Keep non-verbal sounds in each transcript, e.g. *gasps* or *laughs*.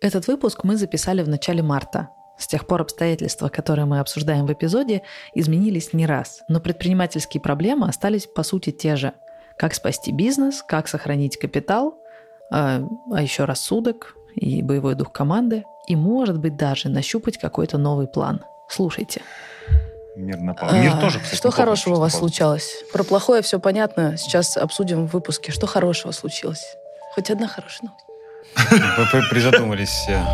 Этот выпуск мы записали в начале марта. С тех пор обстоятельства, которые мы обсуждаем в эпизоде, изменились не раз, но предпринимательские проблемы остались по сути те же. Как спасти бизнес, как сохранить капитал, а, а еще рассудок и боевой дух команды, и, может быть, даже нащупать какой-то новый план. Слушайте. Мир напал. Мир А, тоже, кстати, Что хорошего у вас существовал. случалось? Про плохое все понятно. Сейчас обсудим в выпуске. Что хорошего случилось? Хоть одна хорошая новость. Призадумались все.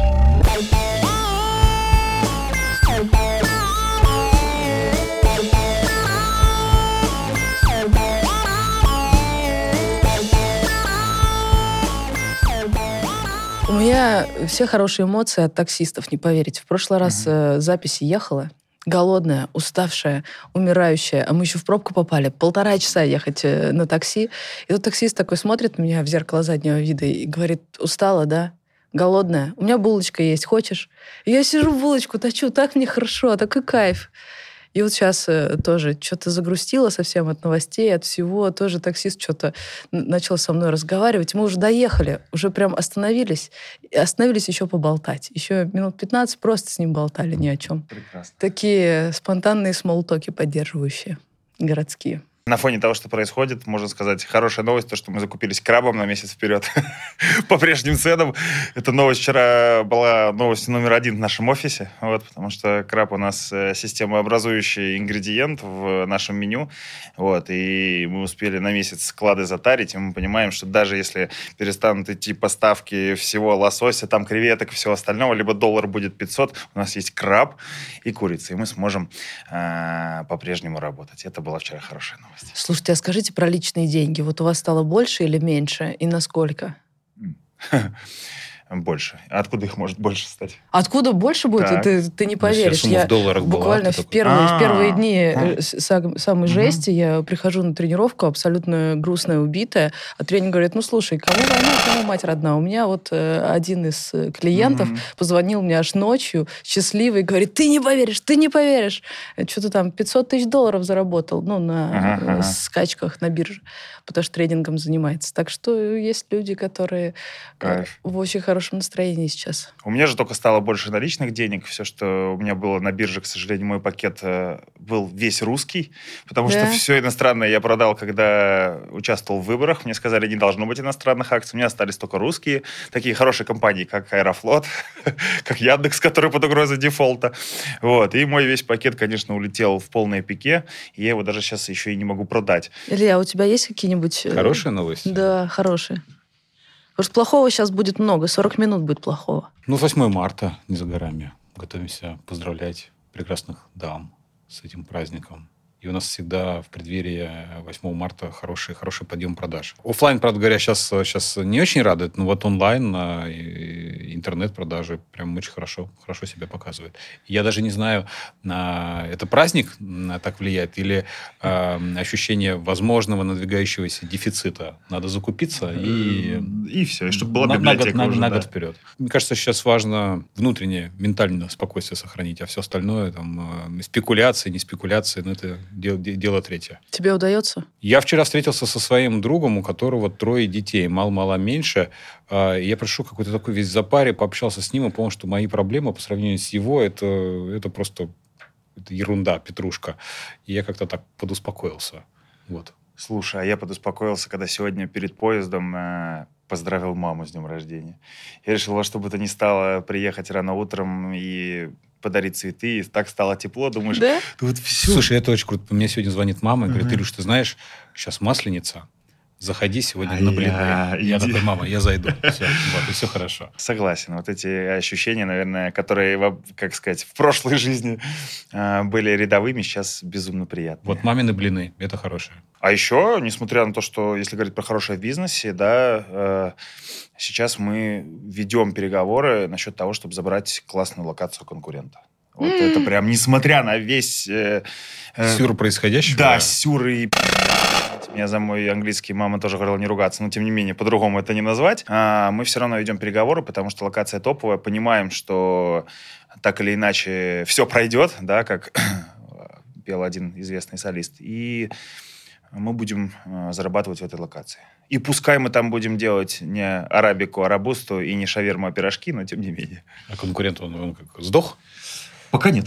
У меня все хорошие эмоции от таксистов, не поверите. В прошлый раз э, записи ехала, голодная, уставшая, умирающая, а мы еще в пробку попали. Полтора часа ехать э, на такси. И тут таксист такой смотрит на меня в зеркало заднего вида и говорит, устала, да? Голодная. У меня булочка есть, хочешь? И я сижу, булочку точу, так мне хорошо, такой кайф. И вот сейчас э, тоже что-то загрустила совсем от новостей, от всего. Тоже таксист что-то начал со мной разговаривать. Мы уже доехали, уже прям остановились. И остановились еще поболтать. Еще минут 15 просто с ним болтали ни о чем. Прекрасно. Такие спонтанные смолтоки поддерживающие, городские. На фоне того, что происходит, можно сказать, хорошая новость, то, что мы закупились крабом на месяц вперед *laughs* по прежним ценам. Эта новость вчера была новость номер один в нашем офисе, вот, потому что краб у нас э, системообразующий ингредиент в нашем меню, вот, и мы успели на месяц склады затарить, и мы понимаем, что даже если перестанут идти поставки всего лосося, там креветок и всего остального, либо доллар будет 500, у нас есть краб и курица, и мы сможем э, по-прежнему работать. Это была вчера хорошая новость. Слушайте, а скажите про личные деньги. Вот у вас стало больше или меньше? И насколько? *laughs* Больше. А Откуда их может больше стать? Откуда больше будет? Так. Ты, ты не Ну, поверишь. Я в долларах была, буквально ты в такой, первые, в «А, первые дни а». э, са- самой жести я прихожу на тренировку абсолютно грустная, убитая, а тренер говорит, ну слушай, кому война, кому мать родна? У меня вот э, один из э, клиентов позвонил мне аж ночью, счастливый, говорит, ты не поверишь, ты не поверишь. Что-то там 500 тысяч долларов заработал, ну, на Ага, скачках на бирже, потому что тренингом занимается. Так что есть люди, которые Кайф. в очень хорошем настроении сейчас. У меня же только стало больше наличных денег. Все, что у меня было на бирже, к сожалению, мой пакет э, был весь русский, потому Да? что все иностранное я продал, когда участвовал в выборах. Мне сказали, не должно быть иностранных акций. У меня остались только русские. Такие хорошие компании, как Аэрофлот, *laughs* как Яндекс, который под угрозой дефолта. Вот. И мой весь пакет, конечно, улетел в полное пике. И я его даже сейчас еще и не могу продать. Илья, у тебя есть какие-нибудь... э, Хорошая новость? Да, хорошие. Потому что плохого сейчас будет много, 40 минут будет плохого. Ну, 8 марта, не за горами. Готовимся поздравлять прекрасных дам с этим праздником. И у нас всегда в преддверии 8 марта хороший, хороший подъем продаж. Оффлайн, правда говоря, сейчас, сейчас не очень радует, но вот онлайн и интернет-продажи прям очень хорошо, хорошо себя показывают. Я даже не знаю, на это праздник на так влияет или а, ощущение возможного надвигающегося дефицита. Надо закупиться и И все. И чтобы была на, на год, библиотека на- уже, на да. год вперед. Мне кажется, сейчас важно внутреннее, ментальное спокойствие сохранить, а все остальное, там, э, спекуляции, не спекуляции, ну, это дело, де- дело третье. Тебе удается? Я вчера встретился со своим другом, у которого трое детей, мало-мало меньше. А, Я пришел какой-то такой весь запаре, пообщался с ним и понял, что мои проблемы по сравнению с его, это, это просто это ерунда, петрушка. И я как-то так подуспокоился. Вот. Слушай, а я подуспокоился, когда сегодня перед поездом э, поздравил маму с днем рождения. Я решил во что бы то ни стало приехать рано утром и подарить цветы. И так стало тепло. Думаешь, Да? «Да вот все. Слушай, это очень круто. Мне сегодня звонит мама и говорит. Илюш, ты знаешь, сейчас масленица, заходи сегодня А на я- блины. Я иди. такой, мама, я зайду. *laughs* Все, вот, и все хорошо. Согласен. Вот эти ощущения, наверное, которые, как сказать, в прошлой жизни э, были рядовыми, сейчас безумно приятные. Вот мамины блины, это хорошее. А еще, несмотря на то, что, если говорить про хорошее в бизнесе, да, э, сейчас мы ведем переговоры насчет того, чтобы забрать классную локацию конкурента. Вот М. это прям, несмотря на весь... э, э, Сюр происходящего. Да, сюр и... Меня за мой английский мама тоже говорила не ругаться, но тем не менее, по-другому это не назвать. А, мы все равно ведем переговоры, потому что локация топовая. Понимаем, что так или иначе все пройдет, да, как *coughs* пел один известный солист. И мы будем э, зарабатывать в этой локации. И пускай мы там будем делать не арабику, арабусту и не шаверму, а пирожки, но тем не менее. А конкурент, он, он как, сдох? Пока нет.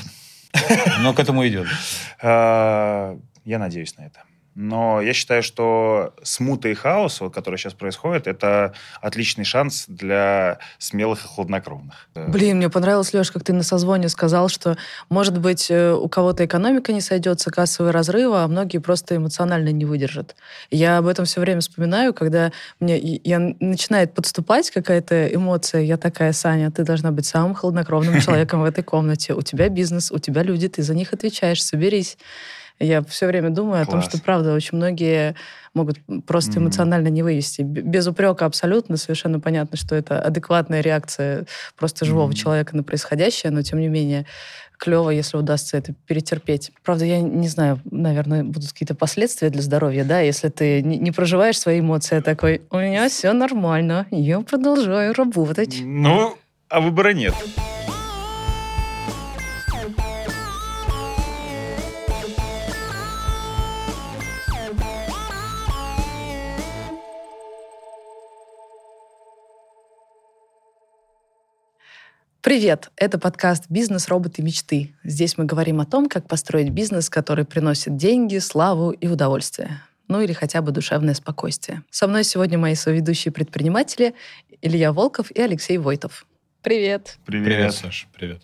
Но к этому идет. *laughs* А, Я надеюсь на это. Но я считаю, что смута и хаос, вот, который сейчас происходит, это отличный шанс для смелых и хладнокровных. Блин, мне понравилось, Леш, как ты на созвоне сказал, что, может быть, э, у кого-то экономика не сойдется, кассовые разрывы, а многие просто эмоционально не выдержат. Я об этом все время вспоминаю, когда мне я, начинает подступать какая-то эмоция, я такая, Саня, ты должна быть самым хладнокровным *laughs* человеком в этой комнате. У тебя бизнес, у тебя люди, ты за них отвечаешь, соберись. Я все время думаю Класс. о том, что, правда, очень многие могут просто эмоционально не вывести. Без упрека абсолютно, совершенно понятно, что это адекватная реакция просто живого mm-hmm. человека на происходящее, но тем не менее клево, если удастся это перетерпеть. Правда, я не знаю, наверное, будут какие-то последствия для здоровья, да, если ты не, не проживаешь свои эмоции, а такой, у меня все нормально, я продолжаю работать. Ну, а выбора нет. Привет! Это подкаст «Бизнес. Роботы. Мечты». Здесь мы говорим о том, как построить бизнес, который приносит деньги, славу и удовольствие. Ну или хотя бы душевное спокойствие. Со мной сегодня мои соведущие предприниматели Илья Волков и Алексей Войтов. Привет! Привет, привет Саша, привет.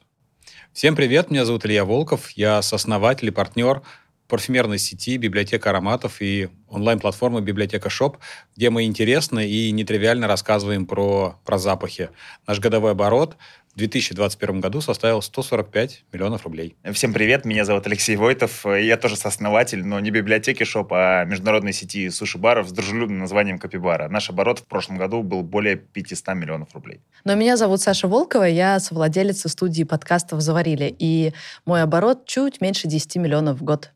Всем привет, меня зовут Илья Волков, я сооснователь и партнер парфюмерной сети «Библиотека ароматов» и онлайн-платформы «Библиотека Shop», где мы интересно и нетривиально рассказываем про, про запахи. Наш годовой оборот в 2021 году составил 145 миллионов рублей. Всем привет, меня зовут Алексей Войтов. Я тоже сооснователь, но не библиотеки Шоп, а международной сети суши-баров с дружелюбным названием Капибара. Наш оборот в прошлом году был более 500 миллионов рублей. Но меня зовут Саша Волкова, я совладелица студии подкастов «Заварили», и мой оборот чуть меньше 10 миллионов в год.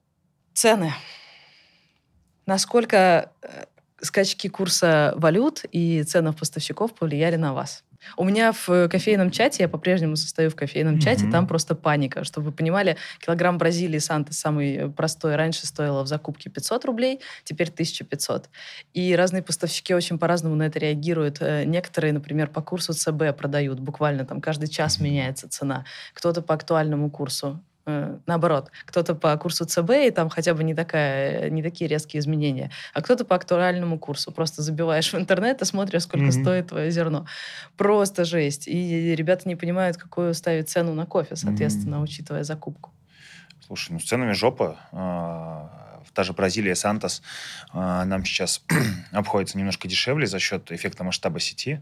Цены. Насколько э, скачки курса валют и ценов поставщиков повлияли на вас? У меня в кофейном чате, я по-прежнему состою в кофейном mm-hmm. чате, там просто паника. Чтобы вы понимали, килограмм Бразилии Санты самый простой раньше стоило в закупке 500 рублей, теперь 1500. И разные поставщики очень по-разному на это реагируют. Э, некоторые, например, по курсу ЦБ продают, буквально там каждый час меняется цена. Кто-то по актуальному курсу. Э, наоборот, кто-то по курсу ЦБ, и там хотя бы не, такая, не такие резкие изменения, а кто-то по актуальному курсу. Просто забиваешь в интернет и смотришь, сколько mm-hmm. стоит твое зерно. Просто жесть. И ребята не понимают, какую ставить цену на кофе, соответственно, mm-hmm. учитывая закупку. Слушай, ну с ценами жопа. Та же Бразилия, Сантос а, нам сейчас *clears throat* обходится немножко дешевле за счет эффекта масштаба сети.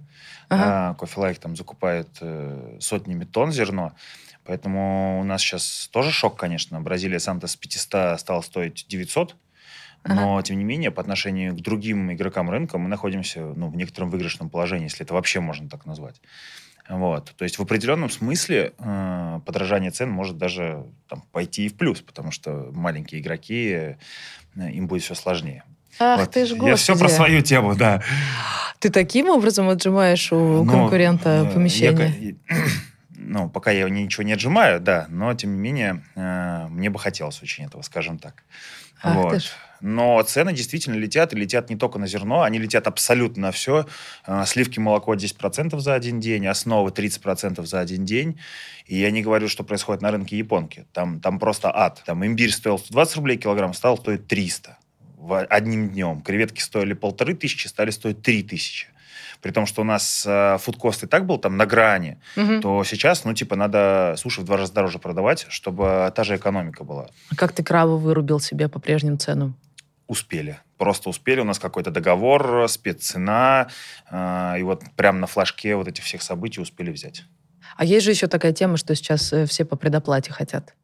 Ага. А, кофе Лайк там закупает э, сотнями тонн зерно. Поэтому у нас сейчас тоже шок, конечно. Бразилия Санта с 500 стала стоить 900. Но, ага. тем не менее, по отношению к другим игрокам рынка мы находимся ну, в некотором выигрышном положении, если это вообще можно так назвать. Вот. То есть в определенном смысле э, подражание цен может даже там, пойти и в плюс, потому что маленькие игроки, э, им будет все сложнее. Ах, вот. ты ж, Я все про свою тему, да. Ты таким образом отжимаешь у ну, конкурента помещение? Я, *clears throat* ну, пока я ничего не отжимаю, да, но, тем не менее, э, мне бы хотелось очень этого, скажем так. Ах, вот. Но цены действительно летят, и летят не только на зерно, они летят абсолютно на все. Э, сливки молоко 10% за один день, основы 30% за один день. И я не говорю, что происходит на рынке японки. Там, там просто ад. Там имбирь стоил 120 рублей килограмм, стал стоить 300 в одним днем. Креветки стоили полторы тысячи, стали стоить три тысячи при том, что у нас э, фудкост и так был там на грани, угу. то сейчас, ну, типа, надо суши в два раза дороже продавать, чтобы та же экономика была. А как ты крабу вырубил себе по прежним ценам? Успели. Просто успели. У нас какой-то договор, спеццена, э, и вот прямо на флажке вот этих всех событий успели взять. А есть же еще такая тема, что сейчас э, все по предоплате хотят.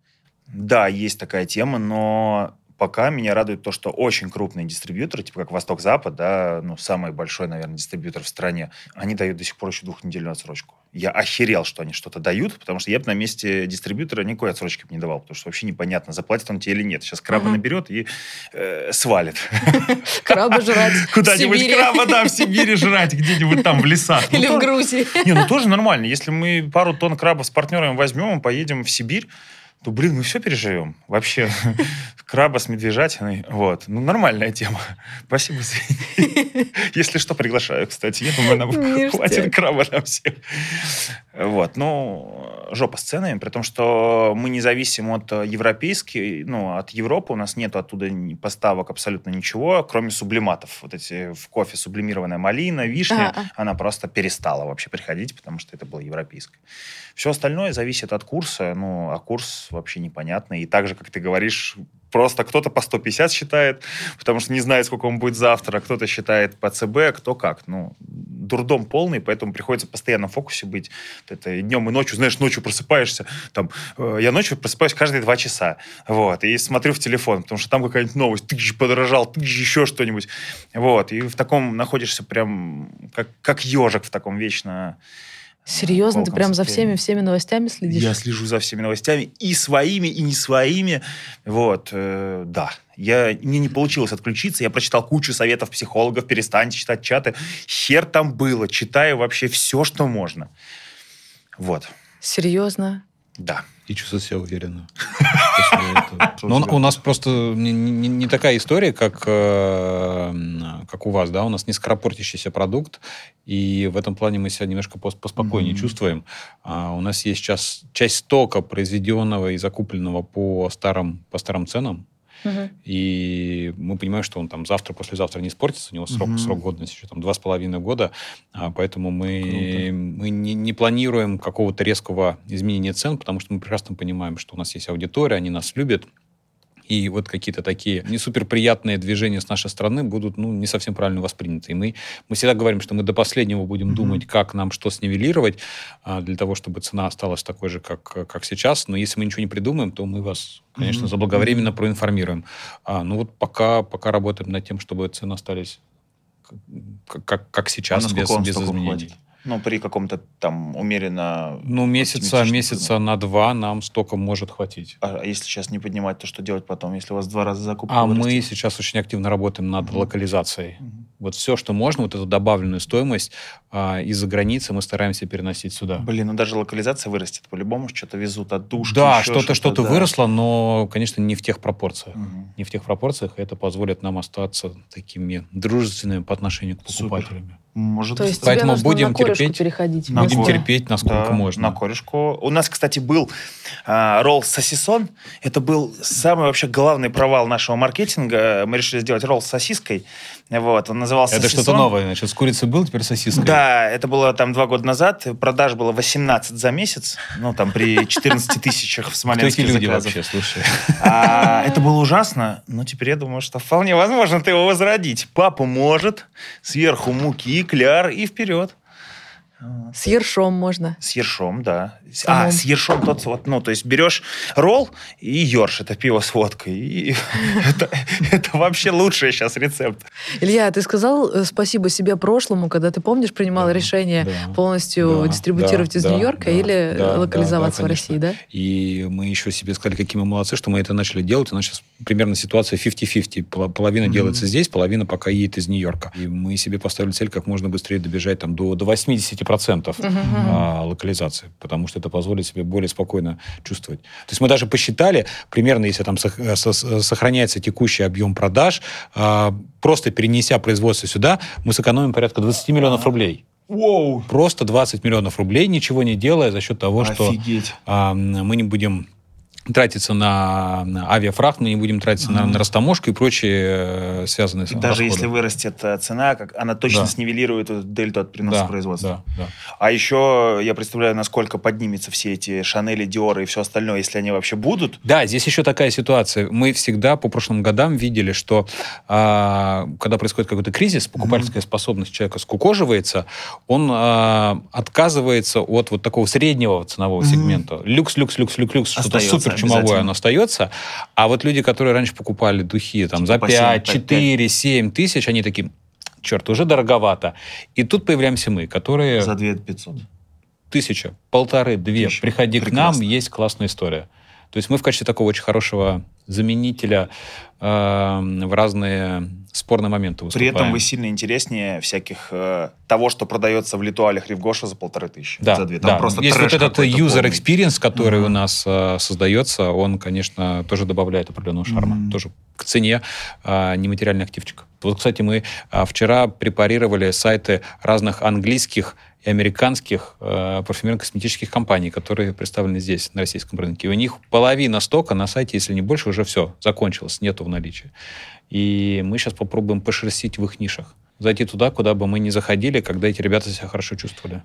Да, есть такая тема, но пока меня радует то, что очень крупные дистрибьюторы, типа как Восток-Запад, да, ну, самый большой, наверное, дистрибьютор в стране, они дают до сих пор еще двухнедельную отсрочку. Я охерел, что они что-то дают, потому что я бы на месте дистрибьютора никакой отсрочки бы не давал, потому что вообще непонятно, заплатит он тебе или нет. Сейчас краба угу. наберет и э, свалит. *laughs* Краба жрать Куда-нибудь краба, да, в Сибири жрать, где-нибудь там в лесах. Ну, или в Грузии. Не, ну тоже нормально. Если мы пару тонн краба с партнерами возьмем, поедем в Сибирь, то, блин, мы все переживем. Вообще, *laughs* краба с медвежатиной. Вот. Ну, нормальная тема. *laughs* Спасибо. *laughs* Если что, приглашаю, кстати. Я думаю, нам хватит краба на всех. Вот. Ну, жопа с ценами, при том, что мы не зависим от европейской, ну, от Европы. У нас нет оттуда поставок абсолютно ничего, кроме сублиматов. Вот эти в кофе сублимированная малина, вишня, она просто перестала вообще приходить, потому что это было европейское. Все остальное зависит от курса, ну, а курс вообще непонятный. И так же, как ты говоришь, просто кто-то по 150 считает, потому что не знает, сколько он будет завтра, а кто-то считает по ЦБ, кто как. Ну, дурдом полный, поэтому приходится постоянно в фокусе быть. Это днем, и ночью. Знаешь, ночью просыпаешься. Там, э, я ночью просыпаюсь каждые два часа. Вот, и смотрю в телефон, потому что там какая-нибудь новость. Ты же подорожал, ты же еще что-нибудь. Вот, и в таком находишься прям как, как ежик в таком вечно Серьезно, ты прям за всеми всеми новостями следишь? Я слежу за всеми новостями и своими, и не своими. Вот, э, да. Я, мне не получилось отключиться. Я прочитал кучу советов психологов. Перестаньте читать чаты. Хер там было. Читаю вообще все, что можно. Вот. Серьезно? Да. И чувствовать себя уверенно. *laughs* Но у нас просто не такая история, как э, как у вас, да, у нас не скоропортящийся продукт, и в этом плане мы себя немножко поспокойнее чувствуем. А у нас есть сейчас часть стока, произведенного и закупленного по старым, по старым ценам, и мы понимаем, что он там завтра, послезавтра не испортится, у него срок, угу. срок годности еще там два с половиной года, а, поэтому мы, мы не, не планируем какого-то резкого изменения цен, потому что мы прекрасно понимаем, что у нас есть аудитория, они нас любят, и вот какие-то такие не супер приятные движения с нашей стороны будут ну, не совсем правильно восприняты. И мы, мы всегда говорим, что мы до последнего будем mm-hmm. думать, как нам что снивелировать, а, для того, чтобы цена осталась такой же, как, как сейчас. Но если мы ничего не придумаем, то мы вас, конечно, mm-hmm. заблаговременно проинформируем. А, ну вот пока, пока работаем над тем, чтобы цены остались как, как, как сейчас, а без, без изменений. Хватит? Ну, при каком-то там умеренно... Ну, месяца, месяца на два нам столько может хватить. А если сейчас не поднимать, то что делать потом, если у вас два раза закупка А вырастет? мы сейчас очень активно работаем над mm-hmm. локализацией. Mm-hmm. Вот все, что можно, вот эту добавленную стоимость а, из-за границы мы стараемся переносить сюда. Блин, ну даже локализация вырастет по-любому, что-то везут от душки. Да, что-то что-то да. выросло, но, конечно, не в тех пропорциях. Угу. Не в тех пропорциях, это позволит нам остаться такими дружественными по отношению к покупателям. Супер. Может То есть Поэтому тебе будем на терпеть, переходить. На будем терпеть, насколько да, можно. На корешку. У нас, кстати, был э, ролл сосисон. Это был самый вообще главный провал нашего маркетинга. Мы решили сделать ролл с сосиской. Вот, он назывался Это что-то новое, значит, с курицей был, теперь сосиской. Да, это было там два года назад, продаж было 18 за месяц, ну, там, при *laughs* 14 тысячах в эти люди заказов. вообще, слушай? А, это было ужасно, но теперь я думаю, что вполне возможно ты его возродить. Папа может, сверху муки, кляр и вперед. С ершом можно. С ершом, да. Самым. А, с ершом тот вот, ну, то есть берешь ролл и ерш, это пиво с водкой. И *laughs* это, это вообще лучший сейчас рецепт. Илья, ты сказал э, спасибо себе прошлому, когда ты, помнишь, принимал да, решение да, полностью да, дистрибутировать да, из да, Нью-Йорка да, или да, локализоваться да, да, в России, да? И мы еще себе сказали, какие мы молодцы, что мы это начали делать. У нас сейчас примерно ситуация 50-50. Половина mm-hmm. делается здесь, половина пока едет из Нью-Йорка. И мы себе поставили цель как можно быстрее добежать там, до, до 80% процентов uh-huh. локализации, потому что это позволит себе более спокойно чувствовать. То есть мы даже посчитали, примерно, если там э, сохраняется текущий объем продаж, а, просто перенеся производство сюда, мы сэкономим порядка 20 миллионов рублей. Wow. Просто 20 миллионов рублей, ничего не делая за счет того, Офигеть. что а, мы не будем тратиться на, на авиафрахт, мы не будем тратиться mm-hmm. на, на растаможку и прочие э, связанные с Даже расходы. если вырастет э, цена, как, она точно да. снивелирует эту дельту от приноса да, производства. Да, да. А еще я представляю, насколько поднимется все эти Шанели, Диоры и все остальное, если они вообще будут. Да, здесь еще такая ситуация. Мы всегда по прошлым годам видели, что а, когда происходит какой-то кризис, покупательская mm-hmm. способность человека скукоживается, он а, отказывается от вот такого среднего ценового mm-hmm. сегмента. Люкс, люкс, люкс, люкс, люкс, что-то супер супер чумовое оно остается. А вот люди, которые раньше покупали духи там, за 5, 4, 7 тысяч, они такие, черт, уже дороговато. И тут появляемся мы, которые... За 2 500. Тысяча, полторы, две. Тысяча. Приходи Прекрасно. к нам, есть классная история. То есть мы в качестве такого очень хорошего заменителя э, в разные спорные моменты При этом вы сильно интереснее всяких э, того, что продается в Литуалях Ривгоша за полторы тысячи. Да, за две. Там да. просто Есть вот этот user полный. experience, который uh-huh. у нас э, создается, он, конечно, тоже добавляет определенного шарма. Uh-huh. Тоже к цене э, нематериальный активчик. Вот, кстати, мы э, вчера препарировали сайты разных английских и американских э, парфюмерно-косметических компаний, которые представлены здесь, на российском рынке. И у них половина стока на сайте, если не больше, уже все, закончилось, нету в наличии. И мы сейчас попробуем пошерстить в их нишах. Зайти туда, куда бы мы ни заходили, когда эти ребята себя хорошо чувствовали.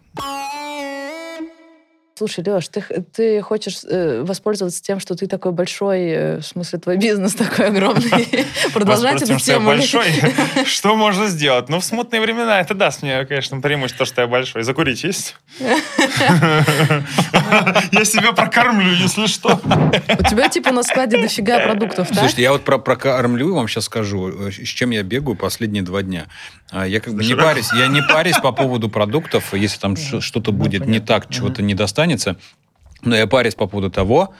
Слушай, Леш, ты, ты хочешь э, воспользоваться тем, что ты такой большой, э, в смысле, твой бизнес *laughs* такой огромный, *laughs* продолжать эту тему? большой? *laughs* Что можно сделать? Ну, в смутные времена это даст мне, конечно, преимущество, что я большой. Закурить есть? Я себя прокормлю, если что. У тебя, типа, на складе дофига продуктов, да? Слушайте, я вот про прокормлю вам сейчас скажу, с чем я бегаю последние два дня. А, я как бы не парюсь, я не парюсь по поводу продуктов, если там что-то будет не так, чего-то не достанется, но я парюсь по поводу того,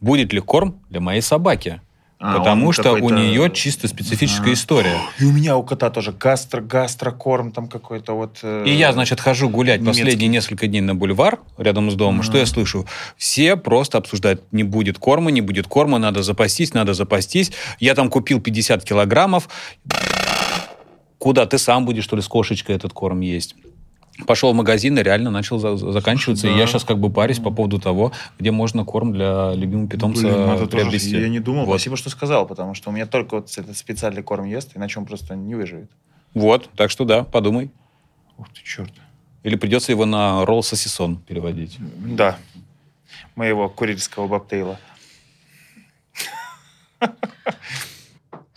будет ли корм для моей собаки. А, потому что у нее чисто специфическая а. история. И у меня у кота тоже гастро гастрокорм там какой-то вот. Э, и я, значит, хожу гулять немецкий. последние несколько дней на бульвар рядом с домом. А. Что я слышу? Все просто обсуждают: не будет корма, не будет корма, надо запастись, надо запастись. Я там купил 50 килограммов. Куда ты сам будешь, что ли, с кошечкой этот корм есть? Пошел в магазин и реально начал за заканчиваться. Да. И я сейчас как бы парюсь по поводу того, где можно корм для любимого питомца Блин, это приобрести. Тоже, я не думал. Вот. Спасибо, что сказал, потому что у меня только вот этот специальный корм ест, иначе он просто не выживет. Вот, так что да, подумай. Ух ты, черт. Или придется его на ролл сосисон переводить. Да. Моего курильского бобтейла. *laughs*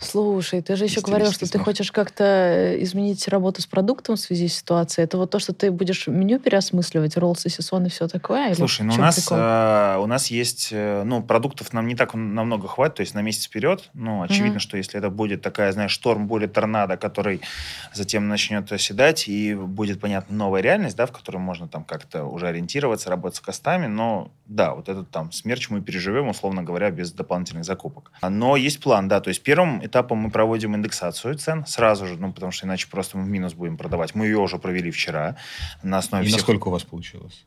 Слушай, ты же еще говорил, что ты хочешь как-то э, изменить работу с продуктом в связи с ситуацией. Это вот то, что ты будешь меню переосмысливать, ролл, сосисон и все такое? Слушай, ну у нас, э, у нас есть, э, ну, продуктов нам не так намного хватит, то есть на месяц вперед. Ну, очевидно, mm-hmm. что если это будет такая, знаешь, шторм, будет торнадо, который затем начнет оседать, и будет, понятно, новая реальность, да, в которой можно там как-то уже ориентироваться, работать с костами, но да, вот этот там смерч мы переживем, условно говоря, без дополнительных закупок. Но есть план, да, то есть первым этапом мы проводим индексацию цен сразу же, ну, потому что иначе просто мы в минус будем продавать. Мы ее уже провели вчера на основе И всех... насколько у вас получилось?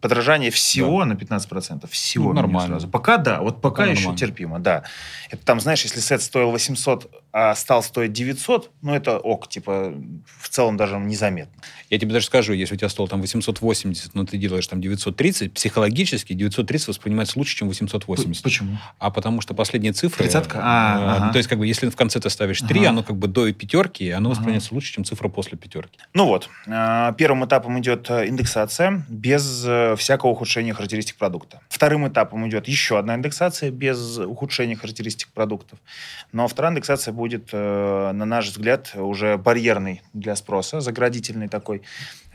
подражание всего да. на 15%. Всего. Ну, нормально. Сразу. Пока да, вот пока, пока еще терпимо, да. Это там, знаешь, если сет стоил 800, а стал стоить 900, ну это ок, типа в целом даже незаметно. Я тебе даже скажу, если у тебя стоил там 880, но ты делаешь там 930, психологически 930 воспринимается лучше, чем 880. Почему? А потому что последние цифры... Тридцатка? А, э, ага. То есть как бы если в конце ты ставишь 3, ага. оно как бы до пятерки, оно воспринимается ага. лучше, чем цифра после пятерки. Ну вот, э, первым этапом идет э, индексация без э, всякого ухудшения характеристик продукта. Вторым этапом идет еще одна индексация без ухудшения характеристик продуктов. Но вторая индексация будет, на наш взгляд, уже барьерной для спроса, заградительный такой.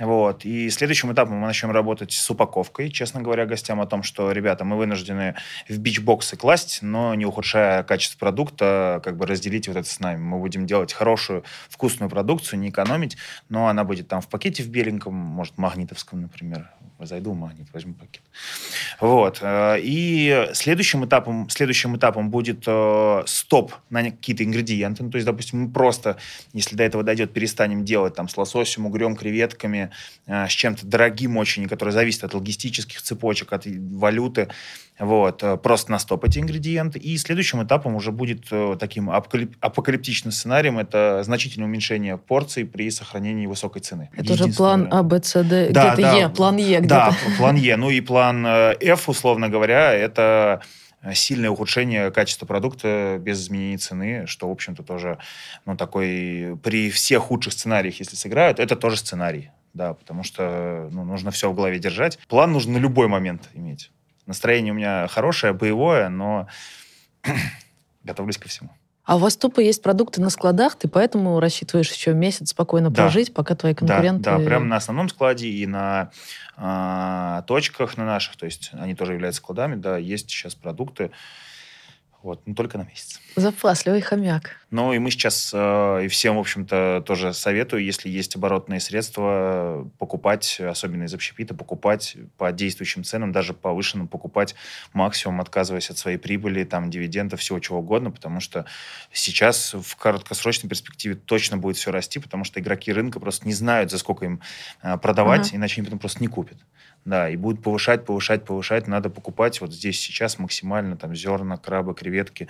Вот. И следующим этапом мы начнем работать с упаковкой, честно говоря, гостям о том, что, ребята, мы вынуждены в бичбоксы класть, но не ухудшая качество продукта, как бы разделить вот это с нами. Мы будем делать хорошую, вкусную продукцию, не экономить, но она будет там в пакете в беленьком, может, магнитовском, например. Зайду в магнит, возьму пакет. Вот. Э, и следующим этапом, следующим этапом будет э, стоп на какие-то ингредиенты. Ну, то есть, допустим, мы просто, если до этого дойдет, перестанем делать там с лососем, угрем, креветками, э, с чем-то дорогим очень, который зависит от логистических цепочек, от валюты. Вот, э, просто на стоп эти ингредиенты. И следующим этапом уже будет э, таким апокалиптичным сценарием это значительное уменьшение порций при сохранении высокой цены. Это уже план А, Б, С, Д, да, где-то да, Е, план Е где-то. Да, план Е. Ну и план F, условно говоря, это сильное ухудшение качества продукта без изменения цены, что, в общем-то, тоже, ну, такой, при всех худших сценариях, если сыграют, это тоже сценарий, да, потому что, ну, нужно все в голове держать. План нужно на любой момент иметь. Настроение у меня хорошее, боевое, но *clears throat* готовлюсь ко всему. А у вас тупо есть продукты на складах, ты поэтому рассчитываешь еще месяц спокойно да. прожить, пока твои конкуренты... Да, да, прямо на основном складе и на э, точках на наших, то есть они тоже являются складами, да, есть сейчас продукты. Вот, но только на месяц. Запасливый хомяк. Ну и мы сейчас э, и всем, в общем-то, тоже советую, если есть оборотные средства, покупать, особенно из общепита, покупать по действующим ценам, даже повышенным, покупать максимум, отказываясь от своей прибыли, там, дивидендов, всего чего угодно, потому что сейчас в краткосрочной перспективе точно будет все расти, потому что игроки рынка просто не знают, за сколько им э, продавать, ага. иначе они потом просто не купят. Да, и будут повышать, повышать, повышать. Надо покупать вот здесь сейчас максимально там зерна, крабы, креветки,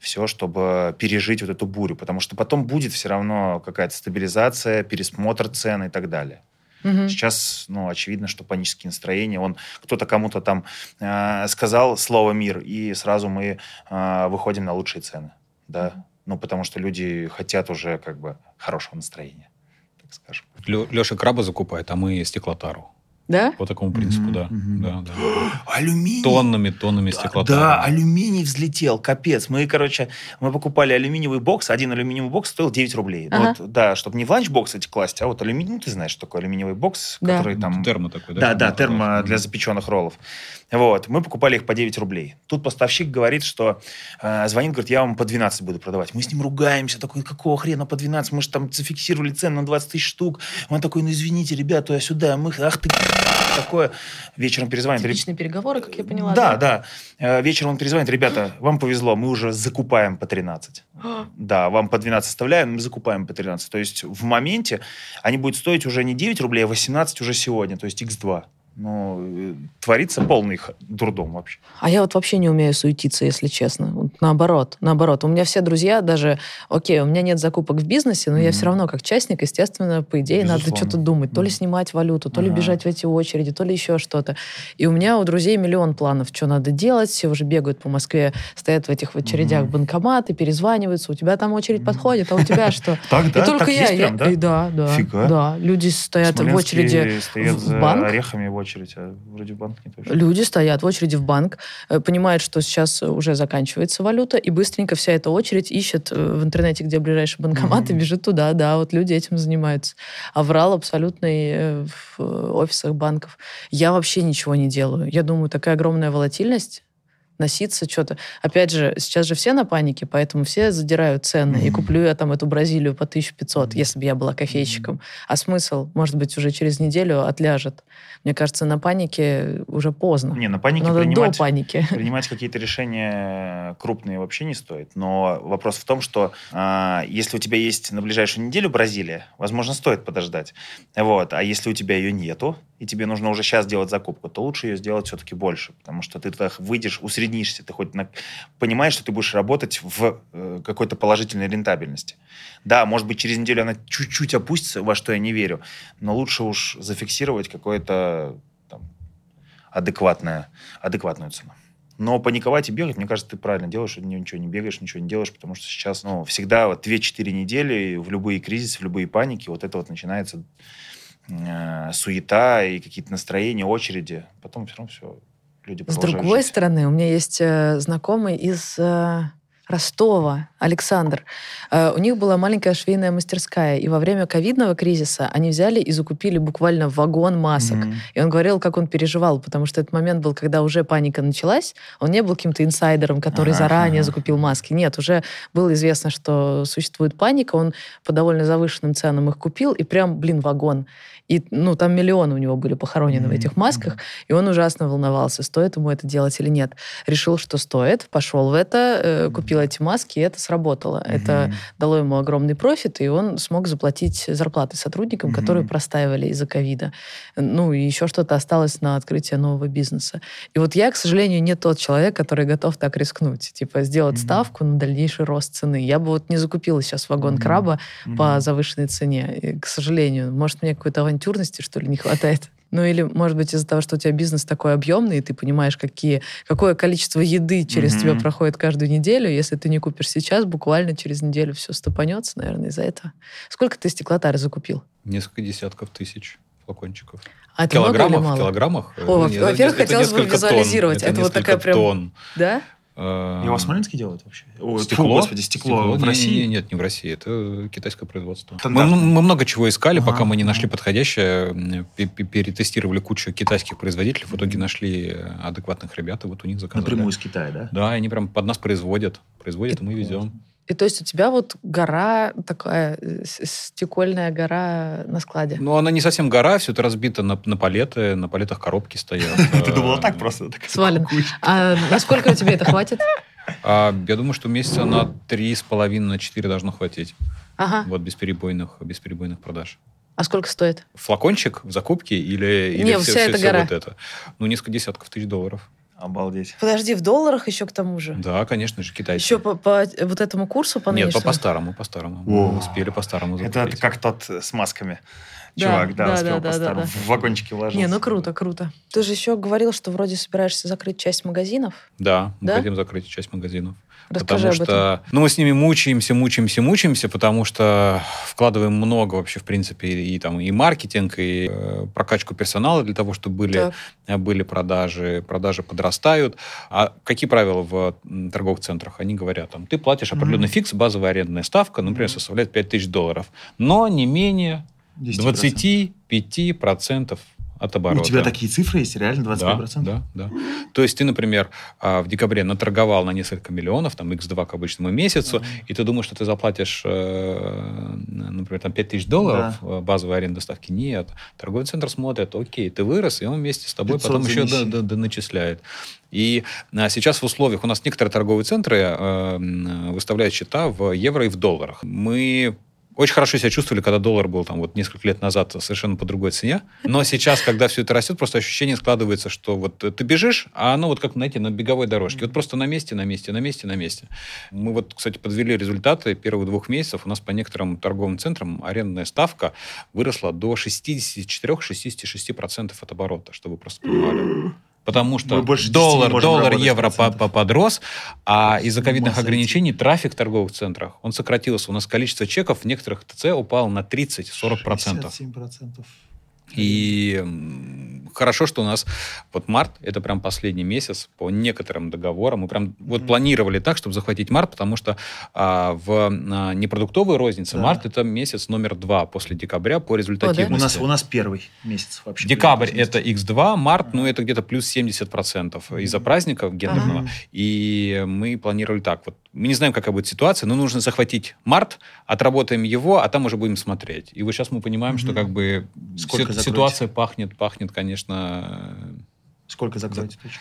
все, чтобы пережить вот эту бурю. Потому что потом будет все равно какая-то стабилизация, пересмотр цен и так далее. Угу. Сейчас, ну, очевидно, что панические настроения. Он кто-то кому-то там э, сказал слово мир, и сразу мы э, выходим на лучшие цены. Да. Ну, потому что люди хотят уже как бы хорошего настроения, так скажем. Леша краба закупает, а мы стеклотару. Да? По такому принципу, mm-hmm. да. Mm-hmm. да, да. *gasps* Алюминий. Тоннами, тоннами да, стекла. Да, алюминий взлетел, капец. Мы, короче, мы покупали алюминиевый бокс. Один алюминиевый бокс стоил 9 рублей. Ага. Вот, да, чтобы не в ланчбокс эти класть, а вот алюминий, ну, ты знаешь, что такое алюминиевый бокс, да. который там... Термо такой, да? Да, да, термо для запеченных роллов. Вот, мы покупали их по 9 рублей. Тут поставщик говорит, что э, звонит, говорит, я вам по 12 буду продавать. Мы с ним ругаемся, такой, какого хрена по 12? Мы же там зафиксировали цену на 20 тысяч штук. Он такой, ну извините, ребята, туда-сюда. Мы, ах ты, такое. Вечером перезвонит. Типичные переговоры, как я поняла. Да, да. да. Э, вечером он перезвонит, ребята, вам повезло, мы уже закупаем по 13. *gasps* да, вам по 12 оставляем, мы закупаем по 13. То есть в моменте они будут стоить уже не 9 рублей, а 18 уже сегодня, то есть x2 ну, творится полный дурдом вообще. А я вот вообще не умею суетиться, если честно. Вот наоборот, наоборот. У меня все друзья даже, окей, у меня нет закупок в бизнесе, но mm-hmm. я все равно как частник, естественно, по идее, Безусловно. надо что-то думать. То ли снимать валюту, то ага. ли бежать в эти очереди, то ли еще что-то. И у меня у друзей миллион планов, что надо делать. Все уже бегают по Москве, стоят в этих очередях mm-hmm. банкоматы, перезваниваются. У тебя там очередь mm-hmm. подходит, а у тебя что? *laughs* Так, да? И только я. Да, да. Да, люди стоят в очереди в банк. орехами в очередь, а вроде в банк не точно. Люди стоят в очереди в банк, э, понимают, что сейчас уже заканчивается валюта, и быстренько вся эта очередь ищет э, в интернете, где ближайший банкомат, mm-hmm. и бежит туда. Да, вот люди этим занимаются. Аврал абсолютный э, в офисах банков. Я вообще ничего не делаю. Я думаю, такая огромная волатильность, носиться что-то. Опять же, сейчас же все на панике, поэтому все задирают цены. Mm-hmm. И куплю я там эту Бразилию по 1500, mm-hmm. если бы я была кофейщиком. А смысл? Может быть, уже через неделю отляжет. Мне кажется, на панике уже поздно. Не, на панике Надо принимать, до паники. *laughs* принимать какие-то решения крупные вообще не стоит. Но вопрос в том, что э, если у тебя есть на ближайшую неделю Бразилия, возможно, стоит подождать. Вот. А если у тебя ее нету, и тебе нужно уже сейчас делать закупку, то лучше ее сделать все-таки больше, потому что ты туда выйдешь, усреднишься, ты хоть на... понимаешь, что ты будешь работать в э, какой-то положительной рентабельности. Да, может быть, через неделю она чуть-чуть опустится, во что я не верю, но лучше уж зафиксировать какое-то адекватное, адекватную цену. Но паниковать и бегать, мне кажется, ты правильно делаешь, ничего не бегаешь, ничего не делаешь, потому что сейчас, ну, всегда вот 2-4 недели в любые кризисы, в любые паники, вот это вот начинается э, суета и какие-то настроения, очереди. Потом все равно все, люди С другой жить. стороны, у меня есть э, знакомый из э, Ростова, Александр. Э, у них была маленькая швейная мастерская, и во время ковидного кризиса они взяли и закупили буквально вагон масок. Mm-hmm. И он говорил, как он переживал, потому что этот момент был, когда уже паника началась. Он не был каким-то инсайдером, который ага, заранее ага. закупил маски. Нет, уже было известно, что существует паника. Он по довольно завышенным ценам их купил, и прям, блин, вагон. И, ну, там миллионы у него были похоронены mm-hmm. в этих масках, mm-hmm. и он ужасно волновался, стоит ему это делать или нет. Решил, что стоит, пошел в это, э, купил эти маски, и это сработало. Mm-hmm. Это дало ему огромный профит, и он смог заплатить зарплаты сотрудникам, mm-hmm. которые простаивали из-за ковида. Ну, и еще что-то осталось на открытие нового бизнеса. И вот я, к сожалению, не тот человек, который готов так рискнуть. Типа, сделать mm-hmm. ставку на дальнейший рост цены. Я бы вот не закупила сейчас вагон mm-hmm. краба mm-hmm. по завышенной цене. И, к сожалению. Может, мне какой-то авантюрности, что ли, не хватает. Ну или, может быть, из-за того, что у тебя бизнес такой объемный, и ты понимаешь, какие, какое количество еды через mm-hmm. тебя проходит каждую неделю. Если ты не купишь сейчас, буквально через неделю все стопанется, наверное, из-за этого. Сколько ты стеклотары закупил? Несколько десятков тысяч флакончиков. А это килограммах, много или мало? килограммах. О, во-первых, хотелось бы визуализировать. Тонн. Это, это вот такая прям... Тонн. Да? Э, Его в Смоленске делают вообще? О, Стекло? фу, господи, стекло, в Не, России? не, не, нет, не в России. Это китайское производство. Мы, мы много чего искали, пока Ага, мы не ага. нашли подходящее. Перетестировали кучу китайских производителей. В итоге нашли э, адекватных ребят, и вот у них заказали. Напрямую из Китая, да? Да, они прям под нас производят. Производят, и мы везем. И то есть у тебя вот гора такая, э, стекольная гора на складе. Но она не совсем гора, все это разбито на, на палеты, на палетах коробки стоят. *laughs* Ты думала Э, так просто? Свален. куча. А насколько тебе это хватит? А, я думаю, что месяца на три с половиной, на четыре должно хватить. Ага. Вот бесперебойных, бесперебойных продаж. А сколько стоит? Флакончик в закупке или, или Не, все, вся все- эта все гора. вот это? Ну, несколько десятков тысяч долларов. Обалдеть. Подожди, в долларах еще к тому же? Да, конечно же, китайцы. Еще по, по вот этому курсу, по Нет, по, нынешнему? по-старому, по-старому. О. Мы успели по-старому Это, закупить. это как тот э, с масками. Да, Чувак, да, да, успел да, да, по-старому. да, В вагончике ложился. Не, ну круто, круто. Ты же еще говорил, что вроде собираешься закрыть часть магазинов. Да, мы Да? хотим закрыть часть магазинов. Расскажи потому об этом. что, ну, мы с ними мучаемся, мучаемся, мучаемся, потому что вкладываем много вообще, в принципе, и, и там и маркетинг, и э, прокачку персонала для того, чтобы были, Так. э, были продажи, продажи подрастают. А какие правила в торговых центрах? Они говорят, там, ты платишь определенный Мгм. фикс, базовая арендная ставка, например, Мгм. составляет 5000 долларов, но не менее 10%. 25% от оборота. У тебя такие цифры есть, реально 25%? Да, да, да. То есть ты, например, а, в декабре наторговал на несколько миллионов, там, x2 к обычному месяцу, Мгм. и ты думаешь, что ты заплатишь, э, например, там 5 тысяч долларов э, базовой аренды доставки. Нет. Торговый центр смотрит, окей, ты вырос, и он вместе с тобой 500 потом еще доначисляет. И а, сейчас в условиях, у нас некоторые торговые центры э, выставляют счета в евро и в долларах. Мы очень хорошо себя чувствовали, когда доллар был там вот несколько лет назад совершенно по другой цене. Но сейчас, когда все это растет, просто ощущение складывается, что вот ты бежишь, а оно вот как, знаете, на беговой дорожке. Вот просто на месте, на месте, на месте, на месте. Мы вот, кстати, подвели результаты первых двух месяцев. У нас по некоторым торговым центрам арендная ставка выросла до 64-66% от оборота, чтобы просто понимали. Потому что Мы больше 10 доллар, доллар, евро по- по- подрос, а из-за ковидных ограничений трафик в торговых центрах, он сократился. У нас количество чеков в некоторых ТЦ упало на 30-40%. 67%. И хорошо, что у нас вот март, это прям последний месяц по некоторым договорам. Мы прям вот Мгм. планировали так, чтобы захватить март, потому что а, в а, непродуктовой рознице Да. март это месяц номер два после декабря по У результативности. нас, у нас первый месяц вообще. Декабрь это X2, март, ну, это где-то плюс 70% из-за праздника гендерного. Ага. И мы планировали так. Вот мы не знаем, какая будет ситуация, но нужно захватить март, отработаем его, а там уже будем смотреть. И вот сейчас мы понимаем, что Мгм. как бы Сколько закроете? ситуация пахнет, пахнет, конечно. Сколько закроете точек?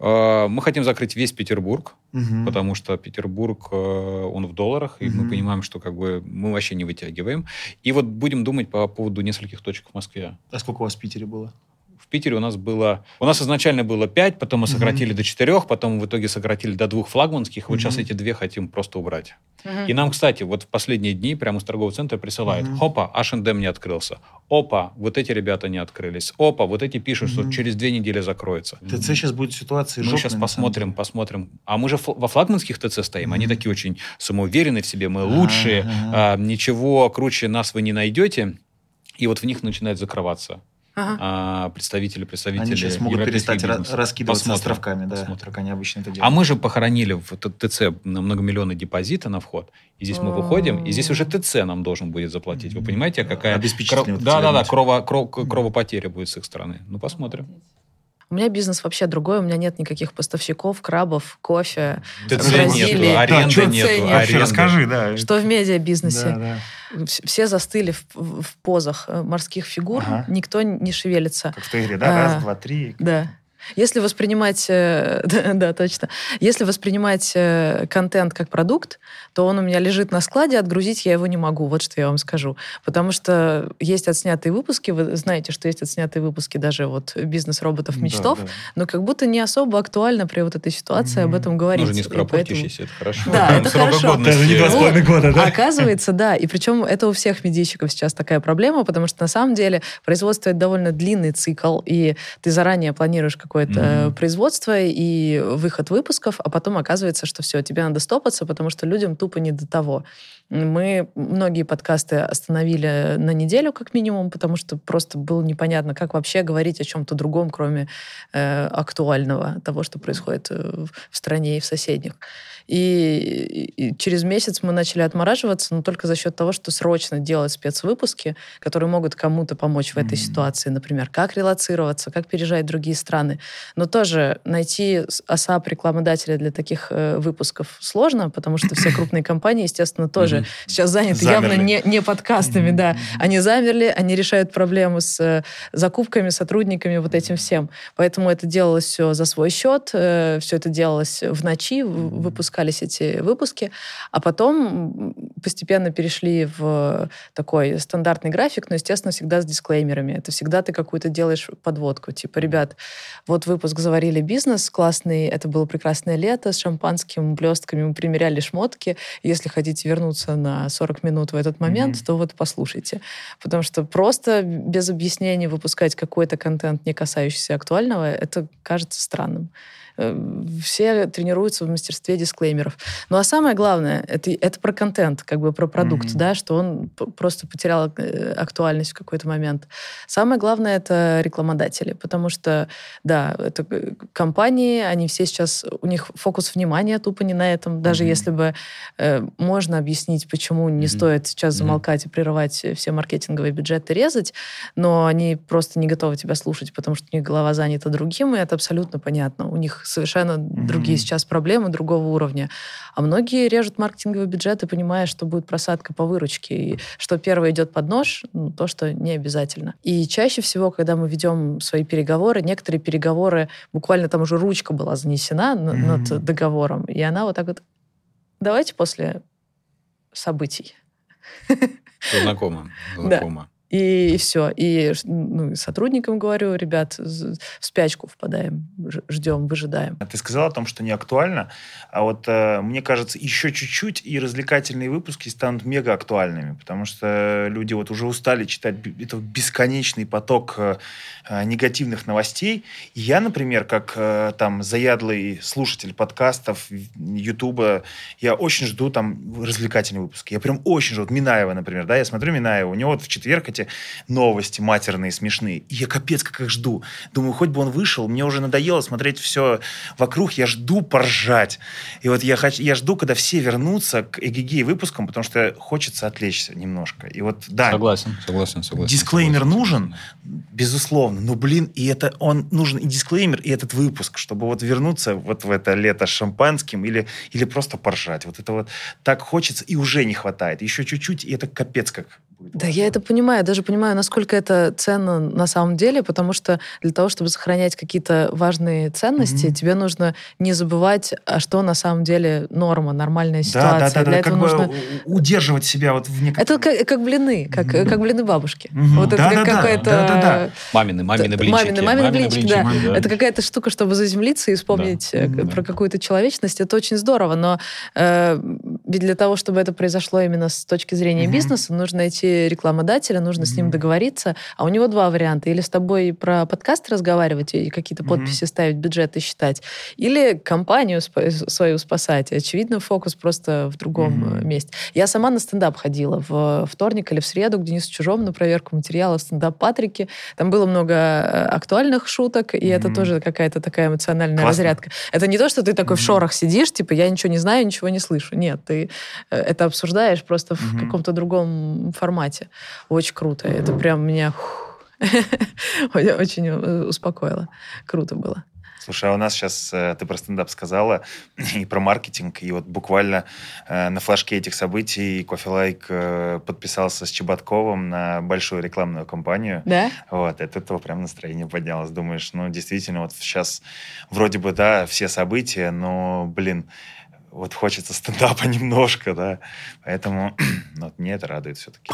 э, Мы хотим закрыть весь Петербург, Мгм. потому что Петербург, э, он в долларах, и мы Мгм. понимаем, что как бы мы вообще не вытягиваем. И вот будем думать по поводу нескольких точек в Москве. А сколько у вас в Питере было? В Питере у нас было... У нас изначально было 5, потом мы сократили до 4, потом в итоге сократили до двух флагманских. Вот Мгм. сейчас эти две хотим просто убрать. Мгм. И нам, кстати, вот в последние дни прямо из торгового центра присылают. Мгм. Опа, H&M не открылся. Опа, вот эти ребята не открылись. Опа, вот эти пишут, что Мгм. через две недели закроется. ТЦ сейчас будет ситуация Мы жопная, сейчас посмотрим, посмотрим. А мы же фл- во флагманских ТЦ стоим. Они Мгм. такие очень самоуверенные в себе. Мы лучшие. А, ничего круче нас вы не найдете. И вот в них начинает закрываться Ага. а, представители, представители Они сейчас могут перестать бизнесов. раскидываться Посмотрим, островками, да, посмотрим. как они обычно это А делают. мы же похоронили в ТЦ на многомиллионные депозиты на вход. И здесь мы выходим, и здесь уже ТЦ нам должен будет заплатить. Вы понимаете, какая... Обеспечительные вот эти Да, да, да, вернуть. крово, кро- кровопотеря будет с их стороны. Ну, посмотрим. У меня бизнес вообще другой, у меня нет никаких поставщиков, крабов, кофе. ТЦ Бразилии. нету, Да, аренды чё нету. Вообще аренды. расскажи, да. Что в медиабизнесе? Да, да. Вс- Все застыли в, в- позах э, морских фигур, Ага. никто не шевелится. Как в игре, да? А, Раз, два, три. Да. Если воспринимать, э, *laughs* да, да, точно. Если воспринимать э, контент как продукт, то он у меня лежит на складе, отгрузить я его не могу. Вот что я вам скажу. Потому что есть отснятые выпуски, вы знаете, что есть отснятые выпуски даже вот бизнес-роботов Да, мечтов, да. но как будто не особо актуально при вот этой ситуации об Мгм. этом говорить. Ну, уже не скоропортящийся, это хорошо. Да, Там это хорошо. Даже не два с половиной года, да? Оказывается, да. И причем это у всех медийщиков сейчас такая проблема, потому что на самом деле производство это довольно длинный цикл, и ты заранее планируешь какое-то mm-hmm. производство и выход выпусков, а потом оказывается, что все, тебе надо стопаться, потому что людям тупо не до того. Мы многие подкасты остановили на неделю, как минимум, потому что просто было непонятно, как вообще говорить о чем-то другом, кроме э, актуального, того, что происходит э, в стране и в соседних. И, и через месяц мы начали отмораживаться, но только за счет того, что срочно делать спецвыпуски, которые могут кому-то помочь в этой mm-hmm. ситуации, например, как релацироваться, как переезжать в другие страны. Но тоже найти ОСАП рекламодателя для таких э, выпусков сложно, потому что все крупные компании, естественно, тоже mm-hmm. сейчас заняты замерли. явно не, не подкастами, да. Они замерли, они решают проблемы с э, закупками, сотрудниками, вот этим всем. Поэтому это делалось все за свой счет, э, все это делалось в ночи, выпуск выпускались эти выпуски, а потом постепенно перешли в такой стандартный график, но, естественно, всегда с дисклеймерами. Это всегда ты какую-то делаешь подводку. Типа, ребят, вот выпуск «Заварили бизнес» классный, это было прекрасное лето с шампанским, блестками, мы примеряли шмотки. Если хотите вернуться на 40 минут в этот момент, mm-hmm. то вот послушайте. Потому что просто без объяснений выпускать какой-то контент, не касающийся актуального, это кажется странным. Э, все тренируются в мастерстве дисклеймеров. Ну а самое главное, это, это про контент, как бы про продукт, mm-hmm. да, что он просто потерял э, актуальность в какой-то момент. Самое главное это рекламодатели, потому что, да, это компании, они все сейчас, у них фокус внимания тупо не на этом, даже mm-hmm. если бы э, можно объяснить, почему не mm-hmm. стоит сейчас замолкать mm-hmm. и прерывать все маркетинговые бюджеты, резать, но они просто не готовы тебя слушать, потому что у них голова занята другим, и это абсолютно понятно. У них совершенно mm-hmm. другие сейчас проблемы другого уровня. А многие режут маркетинговые бюджеты, понимая, что будет просадка по выручке, и что первое идет под нож, ну, то, что не обязательно. И чаще всего, когда мы ведем свои переговоры, некоторые переговоры, буквально там уже ручка была занесена mm-hmm. над договором, и она вот так вот, давайте после событий. Знакомо. Знакомо. Да. И, все. И ну, сотрудникам говорю, ребят, в спячку впадаем, ждем, выжидаем. Ты сказала о том, что не актуально, а вот э, мне кажется, еще чуть-чуть и развлекательные выпуски станут мега актуальными, потому что люди вот уже устали читать этот бесконечный поток э, э, негативных новостей. Я, например, как там заядлый слушатель подкастов, Ютуба, я очень жду там развлекательные выпуски. Я прям очень жду. Вот Минаева, например, да, я смотрю Минаева, у него вот в четверг эти новости матерные, смешные. И я капец как их жду. Думаю, хоть бы он вышел, мне уже надоело смотреть все вокруг, я жду поржать. И вот я, хочу, я жду, когда все вернутся к эгегей выпускам, потому что хочется отвлечься немножко. И вот, да. Согласен, согласен, согласен. Дисклеймер согласен. нужен, безусловно. Но, блин, и это он нужен и дисклеймер, и этот выпуск, чтобы вот вернуться вот в это лето с шампанским или, или просто поржать. Вот это вот так хочется и уже не хватает. Еще чуть-чуть, и это капец как будет. Да, я это понимаю. Даже понимаю, насколько это ценно на самом деле, потому что для того, чтобы сохранять какие-то важные ценности, mm-hmm. тебе нужно не забывать, а что на самом деле норма, нормальная ситуация. Да, да, да, для да, этого как нужно бы удерживать себя вот в некоторых... Это как, как блины, как, mm-hmm. как блины бабушки. Mm-hmm. Вот да, это да, какая-то... Да, да, да. Мамины, мамины блинчики. Мамины, мамины, мамины блинчики, блинчики, да. Мамины, да. Это какая-то штука, чтобы заземлиться и вспомнить да. Mm-hmm. про какую-то человечность. Это очень здорово, но э, ведь для того, чтобы это произошло именно с точки зрения mm-hmm. бизнеса, нужно найти рекламодателя, нужно mm-hmm. с ним договориться. А у него два варианта. Или с тобой про подкаст разговаривать и какие-то mm-hmm. подписи ставить, бюджеты считать, или компанию свою спасать. Очевидно, фокус просто в другом mm-hmm. месте. Я сама на стендап ходила в вторник или в среду к Денису Чужому на проверку материала стендап Патрике. Там было много э, актуальных шуток, и mm-hmm. это тоже какая-то такая эмоциональная Классно. разрядка. Это не то, что ты такой mm-hmm. в шорах сидишь, типа, я ничего не знаю, ничего не слышу. Нет, ты э, это обсуждаешь просто mm-hmm. в каком-то другом формате. Очень круто. Это прям меня *laughs* очень успокоило. Круто было. Слушай, а у нас сейчас, э, ты про стендап сказала, и про маркетинг, и вот буквально э, на флажке этих событий Кофе Лайк э, подписался с Чеботковым на большую рекламную кампанию. Да? Вот, от этого прям настроение поднялось. Думаешь, ну, действительно, вот сейчас вроде бы, да, все события, но, блин, вот хочется стендапа *laughs* немножко, да. Поэтому *clears throat* ну, вот, мне это радует все-таки.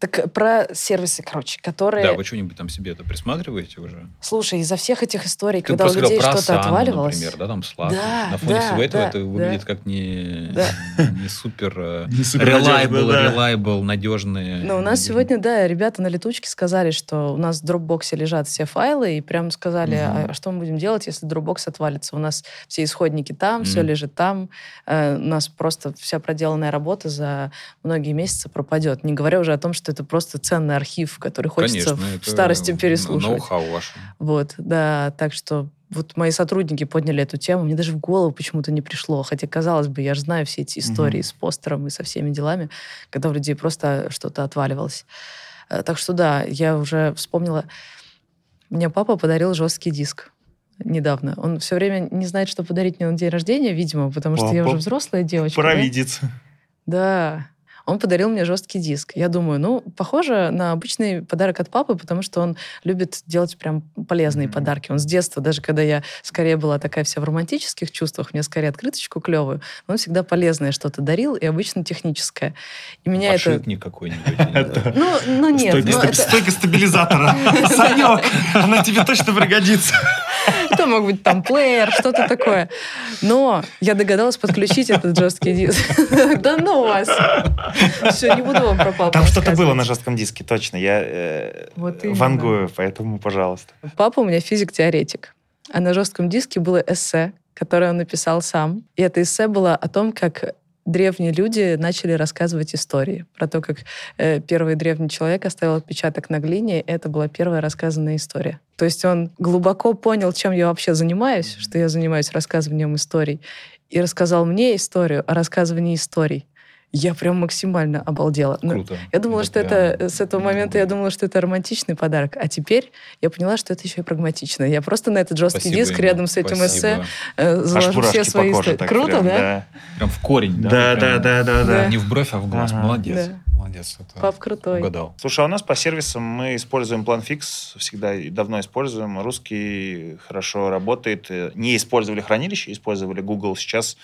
Так про сервисы, короче, которые... Да, вы что-нибудь там себе это присматриваете уже? Слушай, из-за всех этих историй, Ты когда у просто людей что-то отваливалось... например, да, там Slack. Да, На фоне да, всего этого да, это да. выглядит как не, Да. *laughs* не супер э, *laughs* Не супернадежно, reliable, да. reliable, надежные. Но у нас сегодня, да, ребята на летучке сказали, что у нас в Dropbox лежат все файлы, и прям сказали, Мгм. а что мы будем делать, если Dropbox отвалится? У нас все исходники там, все Мгм. лежит там. Э, У нас просто вся проделанная работа за многие месяцы пропадет. Не говоря уже о том, что это просто ценный архив, который хочется Конечно, в старости переслушивать. Ноу-хау ваше. Вот, да, так что вот мои сотрудники подняли эту тему, мне даже в голову почему-то не пришло, хотя, казалось бы, я же знаю все эти истории Мгм. с постером и со всеми делами, когда у людей просто что-то отваливалось. Э, Так что да, я уже вспомнила, мне папа подарил жесткий диск недавно. Он все время не знает, что подарить мне на день рождения, видимо, потому что я уже взрослая девочка. да? Провидец. Да. Он подарил мне жесткий диск. Я думаю, ну, похоже на обычный подарок от папы, потому что он любит делать прям полезные Мгм. подарки. Он с детства, даже когда я скорее была такая вся в романтических чувствах, мне скорее открыточку клевую, он всегда полезное что-то дарил, и обычно техническое. И меня это... Подшипник какой-нибудь. не знаю. Ну, ну нет, Стойка, ну, это, стойка стабилизатора. *laughs* Санек, она тебе точно пригодится. Это мог быть там плеер, что-то такое. Но я догадалась подключить этот жесткий диск. Да ну вас! Все, не буду вам про папу Там что-то было на жестком диске, точно. Я э, вангую, поэтому, пожалуйста. Папа у меня физик-теоретик. А на жестком диске было эссе, которое он написал сам. И это эссе было о том, как древние люди начали рассказывать истории. Про то, как э, первый древний человек оставил отпечаток на глине. Это была первая рассказанная история. То есть он глубоко понял, чем я вообще занимаюсь, что я занимаюсь рассказыванием историй. И рассказал мне историю о рассказывании историй. Я прям максимально обалдела. Ну, Круто. я думала, что прям- это с этого момента я думала, что это романтичный подарок, а теперь я поняла, что это еще и прагматично. Я просто на этот жесткий Спасибо диск ему, рядом с этим эссе спасибо. э, Аж заложу все свои истории. так Круто, прям, да? Прям в корень, да? Да, прям да, да, да, Да. да. Не в бровь, а в глаз. Ага. Молодец. Да. Молодец. это Пап крутой. Угадал. Слушай, а у нас по сервисам мы используем PlanFix, всегда и давно используем. Русский хорошо работает. Э, Не использовали хранилище, использовали Google. Сейчас э,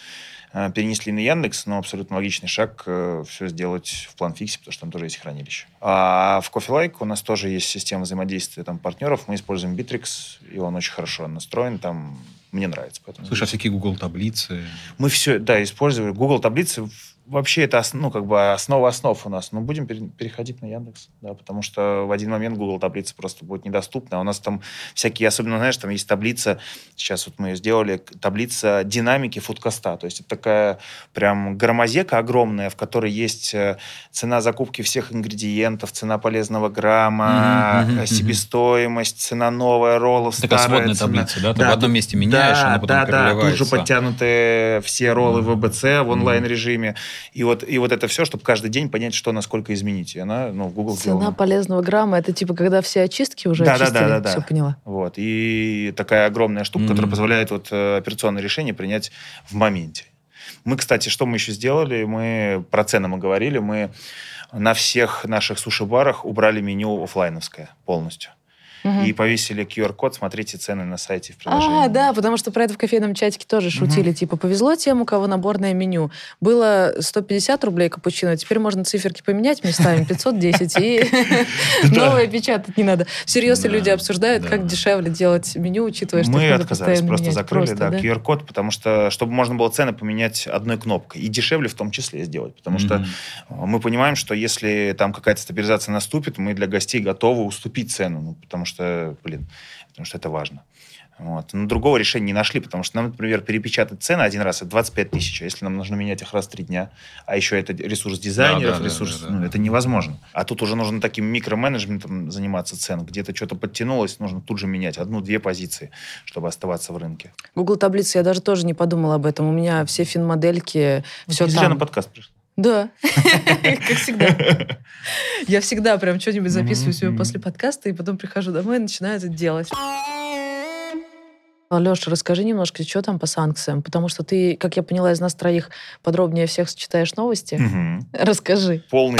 перенесли на Яндекс, но абсолютно логичный шаг все сделать в PlanFix, потому что там тоже есть хранилище. А в CoffeeLike у нас тоже есть система взаимодействия там, партнеров. Мы используем Bittrex, и он очень хорошо настроен. Там мне нравится. Поэтому Слушай, а всякие Google таблицы. мы все, да, использовали. Google таблицы вообще это ну, как бы основа основ у нас. Но будем пере- переходить на Яндекс, да, потому что в один момент Google таблицы просто будет недоступны. А у нас там всякие, особенно, знаешь, там есть таблица, сейчас вот мы ее сделали, таблица динамики фудкоста. То есть это такая прям громозека огромная, в которой есть э, цена закупки всех ингредиентов, цена полезного грамма, мгм. себестоимость, цена новая, роллов, Такая старая сводная цена. таблица, да? Ты в одном месте меняешь, да, она потом да, да, тут же подтянуты все роллы Мгм. ВБЦ в онлайн-режиме. И вот, и вот это все, чтобы каждый день понять, что насколько изменить. И она, ну, в Google Цена сделана. полезного грамма, это типа когда все очистки уже Да, да, очистили? да, да, да. Все поняла. Вот. И такая огромная штука, Мгм. которая позволяет вот э, операционное решение принять в моменте. Мы, кстати, что мы еще сделали? Мы про цены мы говорили. Мы на всех наших суши-барах убрали меню оффлайновское полностью. И повесили QR-код, смотрите цены на сайте в приложении. А, да, потому что про это в кофейном чатике тоже шутили. Типа, повезло тем, у кого наборное меню. Было 150 рублей капучино, а теперь можно циферки поменять местами, 510, и *laughs* новое печатать не надо. Всерьез люди обсуждают, да. как дешевле делать меню, учитывая, что Мы отказались, просто закрыли, да, QR-код, потому что, чтобы можно было цены поменять одной кнопкой. И дешевле в том числе сделать. Потому что э, мы понимаем, что если там какая-то стабилизация наступит, мы для гостей готовы уступить цену. Ну, потому что, блин, потому что это важно. Вот. Но другого решения не нашли, потому что нам, например, перепечатать цены один раз это 25 тысяч, а если нам нужно менять их раз в три дня, а еще это ресурс дизайнеров, Да, да, ресурс, да, да, ну, да. это невозможно. А тут уже нужно таким микроменеджментом заниматься цен. Где-то что-то подтянулось, нужно тут же менять одну-две позиции, чтобы оставаться в рынке. Google таблицы, я даже тоже не подумала об этом. У меня все финмодельки, все Не зря на там. подкаст пришла. Да, *laughs* как всегда. Я всегда прям что-нибудь записываю себе после подкаста, и потом прихожу домой и начинаю это делать. Леша, расскажи немножко, что там по санкциям, потому что ты, как я поняла, из нас троих подробнее всех читаешь новости. Мгм. *laughs* Расскажи. полный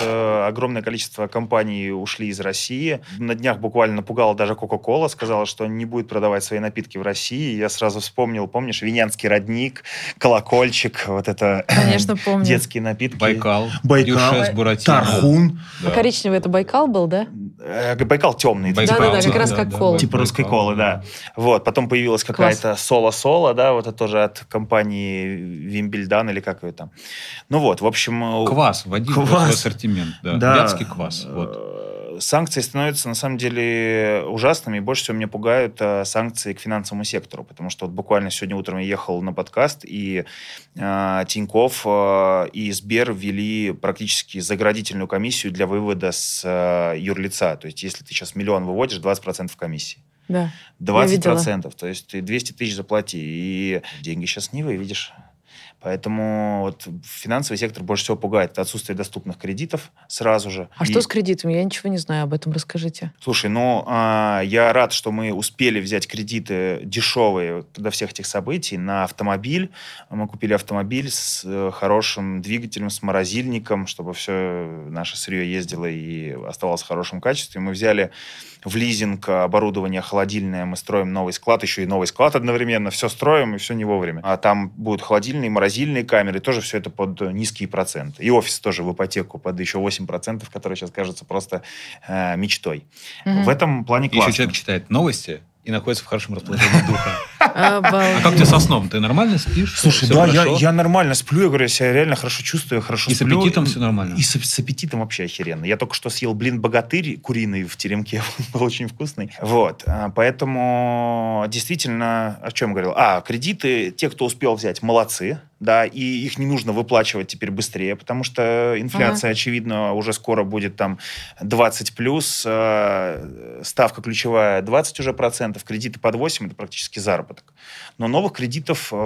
э, огромное количество компаний ушли из России. На днях буквально напугала даже Coca-Cola, сказала, что не будет продавать свои напитки в России. Я сразу вспомнил, помнишь, Винянский родник, колокольчик, вот это *clears throat* Конечно, помню. детские напитки. Байкал, Байкал. Тархун. Да. Коричневый это Байкал был, да? Э, Байкал темный. Байкал, Да-да-да, как да, раз да, как да, кола. Типа русской колы, да. Вот, потом появилась какая-то соло-соло, да, вот это тоже от компании Вимбельдан или как ее там. Ну вот, в общем... Квас, вводить Квас. ассортимент. Да. Да. Вятский квас. Вот. Э, Санкции становятся на самом деле ужасными. И больше всего меня пугают э, санкции к финансовому сектору. Потому что вот буквально сегодня утром я ехал на подкаст, и э, Тиньков э, и Сбер ввели практически заградительную комиссию для вывода с э, юрлица. То есть если ты сейчас миллион выводишь, 20% комиссии. Да. 20%. То есть ты 200 тысяч заплати, и деньги сейчас не выведешь. Поэтому вот финансовый сектор больше всего пугает. Это отсутствие доступных кредитов сразу же. А И- что с кредитами? Я ничего не знаю об этом, расскажите. Слушай, ну, а, я рад, что мы успели взять кредиты дешевые до всех этих событий на автомобиль. Мы купили автомобиль с э, хорошим двигателем, с морозильником, чтобы все наше сырье ездило и оставалось в хорошем качестве. Мы взяли в лизинг оборудование холодильное, мы строим новый склад, еще и новый склад одновременно, все строим, и все не вовремя. А там будут холодильные, морозильные камеры, тоже все это под низкие проценты. И офис тоже в ипотеку под еще 8%, которые сейчас кажутся просто э, мечтой. Мгм. В этом плане Еще классно. человек читает новости и находится в хорошем расположении духа. А Обалдеть. как тебе со сном? Ты нормально спишь? Слушай, Всё да, я, я нормально сплю, я говорю, я себя реально хорошо чувствую, я хорошо И с сплю. аппетитом все нормально? И с, с аппетитом вообще охеренно. Я только что съел блин богатырь куриный в теремке, *laughs* был очень вкусный. Вот, а, поэтому действительно, о чем я говорил? А, кредиты, те, кто успел взять, молодцы, да, и их не нужно выплачивать теперь быстрее, потому что инфляция, очевидно, уже скоро будет там 20 плюс, э, ставка ключевая 20 уже процентов, кредиты под 8, это практически заработок. Но новых кредитов э,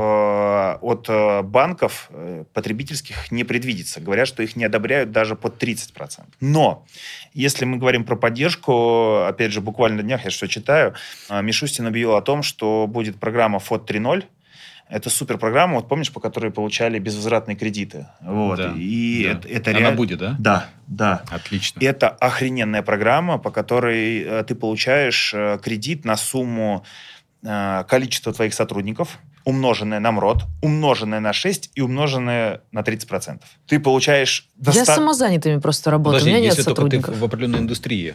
от э, банков э, потребительских не предвидится. Говорят, что их не одобряют даже под 30%. Но если мы говорим про поддержку, опять же, буквально на днях я что читаю, Мишустин объявил о том, что будет программа ФОД 3.0, это суперпрограмма, вот помнишь, по которой получали безвозвратные кредиты. Вот. Да, И да. это, это Она реаль- будет, да? Да, да. Отлично. Это охрененная программа, по которой ты получаешь кредит на сумму э, количества твоих сотрудников, умноженное на МРОД, умноженное на 6 и умноженное на 30%. Ты получаешь... Я доста- с самозанятыми просто работаю, Подожди, у меня нет если только ты сотрудников. в определенной индустрии.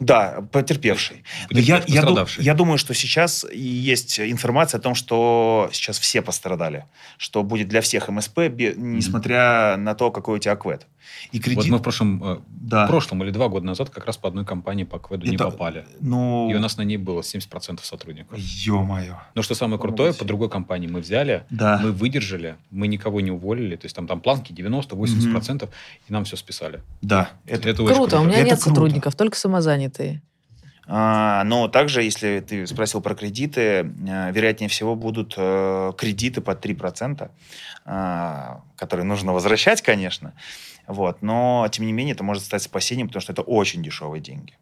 Да, потерпевший. Но я, Потерпевший, я, ду- пострадавший. я думаю, что сейчас есть информация о том, что сейчас все пострадали, что будет для всех МСП, несмотря на то, какой у тебя квет. И кредит... Вот мы в прошлом, э, Да. в прошлом или два года назад как раз по одной компании по кведу не Это- попали. Ну, И у нас на ней было 70% сотрудников. ё-моё. Но что самое крутое, Обалдеть. по другой компании мы взяли, Да. мы выдержали, мы никого не уволили, то есть там, там планки 90-80%, и нам все списали. Да. Это, Это очень Круто, у меня Это нет круто. сотрудников, только самозанятые. А, но также, если ты спросил про кредиты, э, вероятнее всего будут э, кредиты под 3%, а, которые нужно возвращать, конечно. Вот. Но, тем не менее, это может стать спасением, потому что это очень дешевые деньги.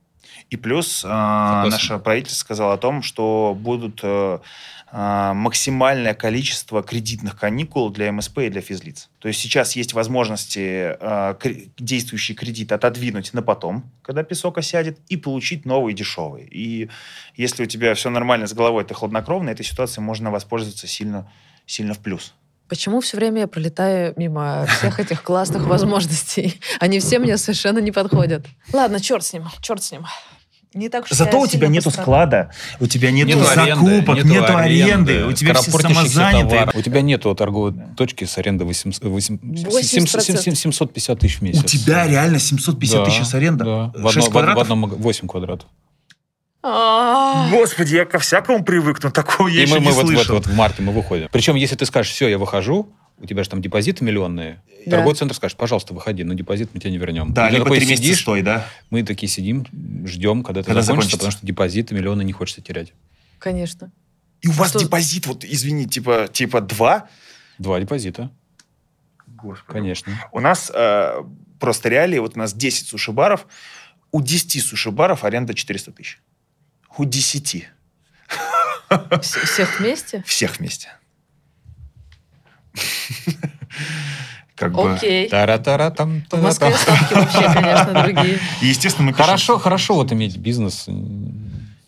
И плюс а, Согласен. наше правительство сказало о том, что будут э, а, максимальное количество кредитных каникул для МСП и для физлиц. То есть сейчас есть возможности а, кре- действующий кредит отодвинуть на потом, когда песок осядет, и получить новый дешевый. И если у тебя все нормально с головой, ты хладнокровный, этой ситуацией можно воспользоваться сильно, сильно в плюс. Почему все время я пролетаю мимо всех этих классных возможностей? *laughs* Они все мне совершенно не подходят. Ладно, черт с ним, черт с ним. Не так уж Зато у тебя нету склада, у тебя нету, Нету аренды, закупок, нету, аренды, у тебя все самозанятые. У тебя нету торговой точки с арендой 800, 800, 80%. 750 тысяч в месяц. У тебя реально 750 Да, тысяч с аренда? Да. В, 6 одно- в- в одном маг- 8 квадратов. Господи, я ко всякому привык, но такого я И еще мы, не мы вот, вот, слышал. вот в марте мы выходим. Причем, если ты скажешь, все, я выхожу, у тебя же там депозиты миллионные, Да. торговый центр скажет, пожалуйста, выходи, но депозит мы тебе не вернем. Да, ты либо такой три месяца сидишь, стой, да? мы такие сидим, ждем, когда это Когда закончится, закончится. потому что депозиты миллионы не хочется терять. Конечно. И у вас Что- депозит, вот, извини, типа, типа два? Два депозита, Господи. конечно. У нас э, просто реалии, вот у нас 10 суши-баров, у 10 суши-баров аренда 400 тысяч. У 10. Вс- Всех вместе? Всех вместе. Как бы... Окей. Тара-тара-там, В Москве ставки вообще, конечно, другие. И, естественно, мы Хорошо, хорошо вот иметь бизнес,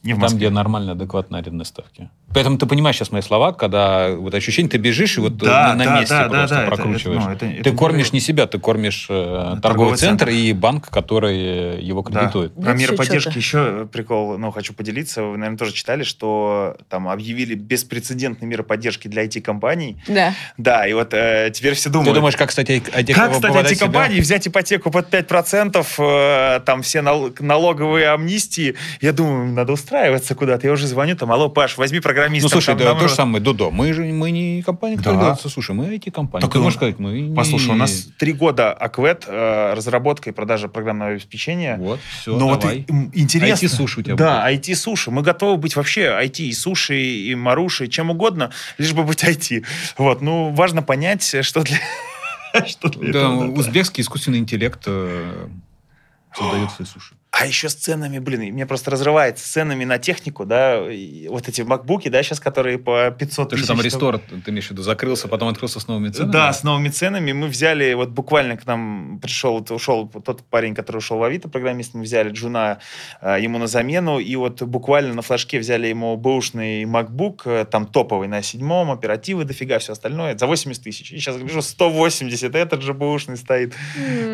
Не в там, Москве. где нормально, адекватно арендные ставки. Поэтому ты понимаешь сейчас мои слова, когда вот ощущение, ты бежишь и вот Да, на, на да, месте да, да, просто да, это- прокручиваешь. это, ну, это- это ты кормишь говорю. не себя, ты кормишь э, торговый, торговый центр, центр. и банк, который его Да. кредитует. Про Ну, меры поддержки еще прикол, ну, хочу поделиться. Вы, наверное, тоже читали, что там объявили беспрецедентные меры поддержки для IT-компаний. Да. Да, и вот э, теперь все думают... Ты думаешь, как, кстати, IT Как, кстати? IT-компании взять ипотеку под 5%, э, там все нал- налоговые амнистии. Я думаю, надо устраиваться куда-то. Я уже звоню там, алло, Паш, возьми программиста. Ну, слушай, там, да, нам то же самое, Дудо. Мы же мы не компания, которая Да. делается. Слушай, мы IT-компания. Так Ты и можешь он- сказать, мы не... Послушай, у нас три года АКВЭД, разработка и продажа программного обеспечения. Вот, все, Но вот давай. м, интересно. IT-суши у тебя Да, IT-суши. Мы готовы быть вообще IT и суши, и маруши, и чем угодно, лишь бы быть IT. Вот, ну, важно понять, что для... *laughs* что для Да, этого узбекский искусственный интеллект э, создает свои суши. А еще с ценами, блин, и меня просто разрывает с ценами на технику, да, и вот эти макбуки, да, сейчас, которые по 500 То, тысяч. что там там- рестор, ты имеешь в виду, закрылся, потом открылся с новыми ценами? Да, с новыми ценами. Мы взяли, вот буквально к нам пришел, вот ушел тот парень, который ушел в Авито, программист, мы взяли Джуна э, ему на замену, и вот буквально на флажке взяли ему бэушный MacBook, э, там топовый на седьмом, оперативы дофига, все остальное, за 80 тысяч. И сейчас гляжу, 180, этот же бэушный стоит.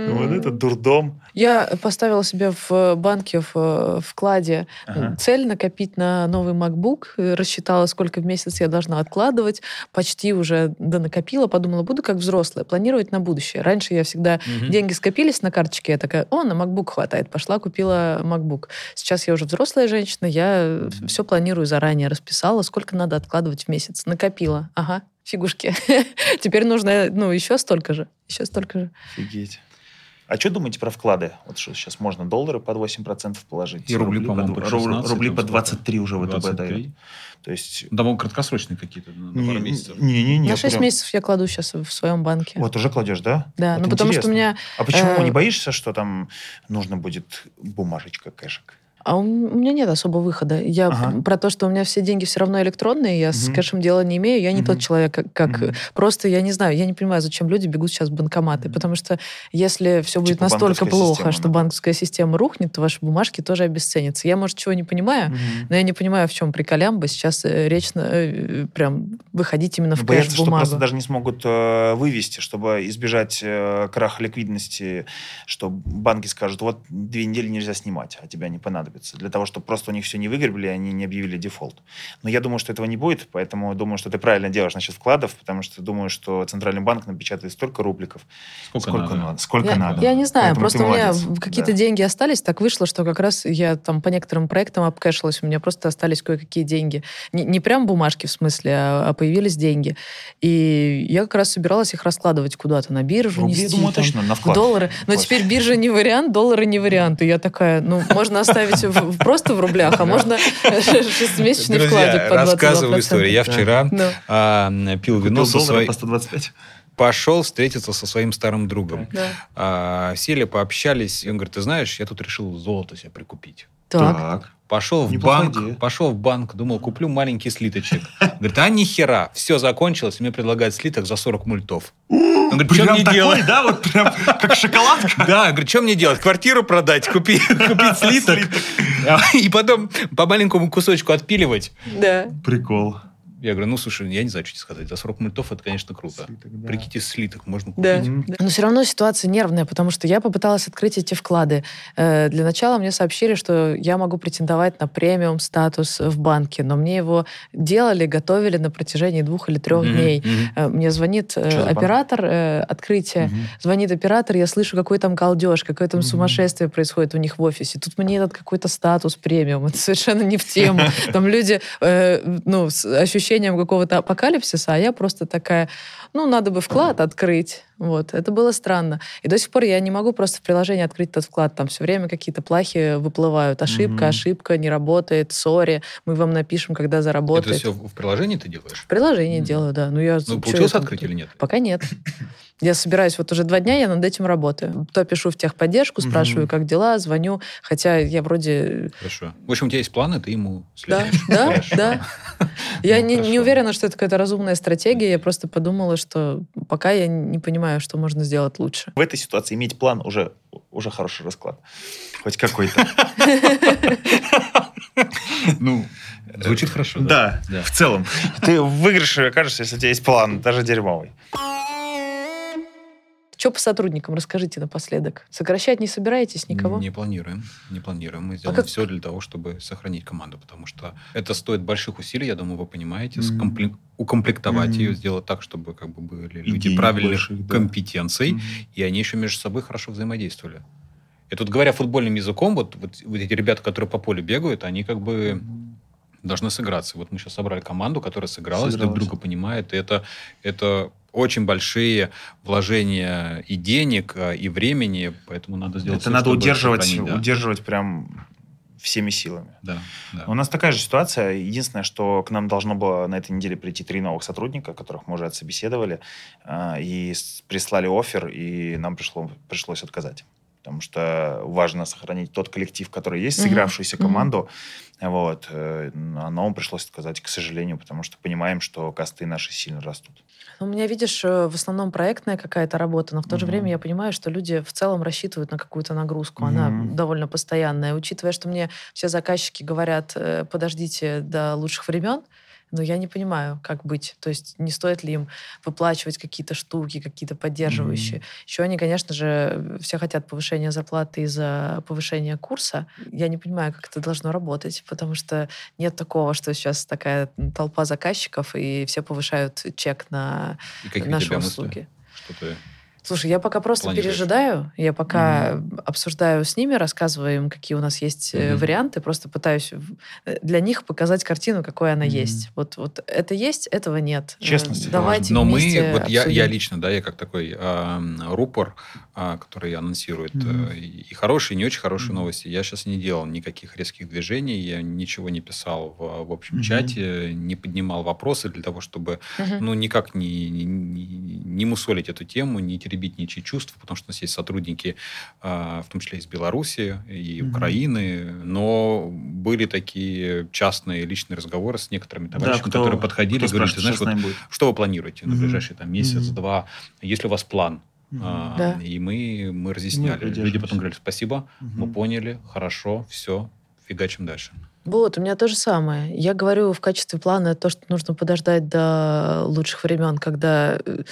Вот это дурдом. Я поставила себе в банке в э, вкладе Ага. цель накопить на новый MacBook, э, рассчитала, сколько в месяц я должна откладывать, почти уже донакопила, подумала, буду как взрослая, планировать на будущее. Раньше я всегда Мгм. деньги скопились на карточке, я такая, о, на MacBook хватает, пошла, купила MacBook. Сейчас я уже взрослая женщина, я все планирую заранее, расписала, сколько надо откладывать в месяц. Накопила, ага, фигушки. *laughs* Теперь нужно, ну, еще столько же, еще столько же. Офигеть. А что думаете про вклады? Вот что сейчас можно доллары под 8% положить. И рубли, по-моему, под, под ру- 16, рубли по сколько? 23 уже ВТБ 23. дает. То есть... Да, по-моему, краткосрочные какие-то, на на пару месяцев. Не-не-не. на 6 прям- месяцев я кладу сейчас в своем банке. Вот, уже кладешь, да? Да, Вот ну потому что у меня... А почему? э, Не боишься, что там нужно будет бумажечка, кэшек? А у меня нет особо выхода. Я Ага. про то, что у меня все деньги все равно электронные, я с Мгм. кэшем дела не имею, я не Мгм. тот человек, как, как, Мгм. просто я не знаю, я не понимаю, зачем люди бегут сейчас в банкоматы, Мгм. потому что если все будет Типа настолько плохо, система, что да. банковская система рухнет, то ваши бумажки тоже обесценятся. Я, может, чего не понимаю, Мгм. но я не понимаю, в чем приколямба сейчас э, речь на, э, прям выходить именно в Ну, кэш, Боятся, что просто даже не смогут э, вывести, чтобы избежать э, краха ликвидности, что банки скажут, вот две недели нельзя снимать, а тебя не понадобится. Для того, чтобы просто у них все не выгребли, они не объявили дефолт. Но я думаю, что этого не будет, поэтому думаю, что ты правильно делаешь насчет вкладов, потому что думаю, что Центральный банк напечатает столько рубликов, Сколько, сколько, надо? надо. Сколько я, надо. я не знаю, Поэтому просто у меня какие-то Да. деньги остались, так вышло, что как раз я там по некоторым проектам обкэшилась, у меня просто остались кое-какие деньги. Не, не прям бумажки в смысле, а, а появились деньги. И я как раз собиралась их раскладывать куда-то на биржу, Рубли, я нести, думаю, там, точно на вклад. доллары. Но Вклад. теперь биржа не вариант, доллары не вариант. И я такая, ну, можно оставить в- в- просто в рублях, а можно шестимесячный вкладик по 22%. рассказываю историю. Я вчера а, пил вино со своей... по 125. Пошел встретиться со своим старым другом. Да. А, сели, пообщались, и он говорит, ты знаешь, я тут решил золото себе прикупить. Так. Пошел в банк, идея. пошел в банк, думал, куплю маленький слиточек. Говорит, а нихера, все закончилось, и мне предлагают слиток за 40 мультов. Он говорит, что Прям мне такой, делать? да, вот прям как шоколадка. Да, говорит, что мне делать? Квартиру продать, купи- *laughs* купить слиток, и потом по маленькому кусочку отпиливать. Да. Прикол. Я говорю, ну, слушай, я не знаю, что тебе сказать. За 40 мультов это, конечно, круто. Слиток, да. Прикиньте, слиток можно купить. Да. Мгм. Но все равно ситуация нервная, потому что я попыталась открыть эти вклады. Э, Для начала мне сообщили, что я могу претендовать на премиум статус в банке, но мне его делали, готовили на протяжении двух или трех Мгм, дней. Э, Мне звонит э, банк? оператор открытия, Мгм. звонит оператор, я слышу, какой там галдеж, какое там Мгм. сумасшествие происходит у них в офисе. Тут мне этот какой-то статус премиум. Это совершенно не в тему. *laughs* Там люди, ну, с ощущением какого-то апокалипсиса, а я просто такая, ну, надо бы вклад открыть. Вот, это было странно. И до сих пор я не могу просто в приложении открыть этот вклад. Там все время какие-то плахи выплывают. Ошибка, Мгм. ошибка, не работает, сори. Мы вам напишем, когда Это заработает. все в приложении ты делаешь? В приложении Мгм. делаю, да. Ну, я, Ну, получилось открыть или нет? Пока нет. *laughs* Я собираюсь вот уже два дня, я над этим работаю. То пишу в техподдержку, спрашиваю, как дела, звоню. Хотя я вроде... Хорошо. В общем, у тебя есть планы, ты ему Да, следуешь. да, Хорошо. да. *laughs* Я Ну, не, не уверена, что это какая-то разумная стратегия. Я просто подумала, что пока я не понимаю, что можно сделать лучше. В этой ситуации иметь план уже, уже хороший расклад. Хоть какой-то. *laughs* Ну, звучит хорошо, да? Да, в целом. Ты в выигрыше окажешься, если у тебя есть план, даже дерьмовый. Что по сотрудникам? Расскажите напоследок. Сокращать не собираетесь никого? Не планируем, не планируем. Мы сделаем как- все для того, чтобы сохранить команду, потому что это стоит больших усилий, я думаю, вы понимаете, Мгм. скомпле- укомплектовать Мгм. ее, сделать так, чтобы как бы были люди денег правильных больших, да. компетенций, Мгм. и они еще между собой хорошо взаимодействовали. И тут, говоря футбольным языком, вот, вот, вот эти ребята, которые по полю бегают, они как бы должны сыграться. Вот мы сейчас собрали команду, которая сыгралась, друг Сыгралась. друга понимает. И это, это очень большие вложения и денег, а, и времени, поэтому надо сделать Это всё, надо удерживать, сохранить, да. удерживать прям всеми силами. Да, да. У нас такая же ситуация. Единственное, что к нам должно было на этой неделе прийти три новых сотрудника, которых мы уже отсобеседовали, а, и прислали офер, и нам пришло, пришлось отказать. Потому что важно сохранить тот коллектив, который есть, сыгравшуюся команду. Вот. э, А нам пришлось отказать, к сожалению, потому что понимаем, что косты наши сильно растут. У меня, видишь, э, в основном проектная какая-то работа, но в то же Мгм. время я понимаю, что люди в целом рассчитывают на какую-то нагрузку. Она Мгм. довольно постоянная. Учитывая, что мне все заказчики говорят, э, подождите до лучших времен, но я не понимаю, как быть. То есть не стоит ли им выплачивать какие-то штуки, какие-то поддерживающие. Еще они, конечно же, все хотят повышения зарплаты из-за повышения курса. Я не понимаю, как это должно работать, потому что нет такого, что сейчас такая толпа заказчиков, и все повышают чек на И какие наши тебя мысли? услуги. Что ты... Слушай, я пока просто Планируешь? пережидаю, я пока обсуждаю с ними, рассказываю им, какие у нас есть э, Мгм. варианты, просто пытаюсь э, для них показать картину, какой она Мгм. есть. Вот, вот это есть, этого нет. Э, Честность Давайте Но мы, вот я, я лично, да, я как такой эм, рупор, а, который анонсирует Мгм. э, и хорошие, и не очень хорошие Мгм. новости. Я сейчас не делал никаких резких движений, я ничего не писал в, в общем Мгм. чате, не поднимал вопросы для того, чтобы Мгм. ну, никак не, не, не- мусолить эту тему, не теребить ничьи чувства, потому что у нас есть сотрудники, а, в том числе из Беларуси и. Украины, но были такие частные личные разговоры с некоторыми товарищами, кто- которые подходили и говорили, ты знаешь, вот будет? что вы планируете на ближайший там, месяц, Мгм. два? Есть ли у вас план? А, Да. И мы, мы разъясняли. Люди придерживаемся. потом говорили, спасибо, мы Мгм. поняли, хорошо, все, фигачим дальше. Вот, у меня то же самое. Я говорю в качестве плана то, что нужно подождать до лучших времен, когда э,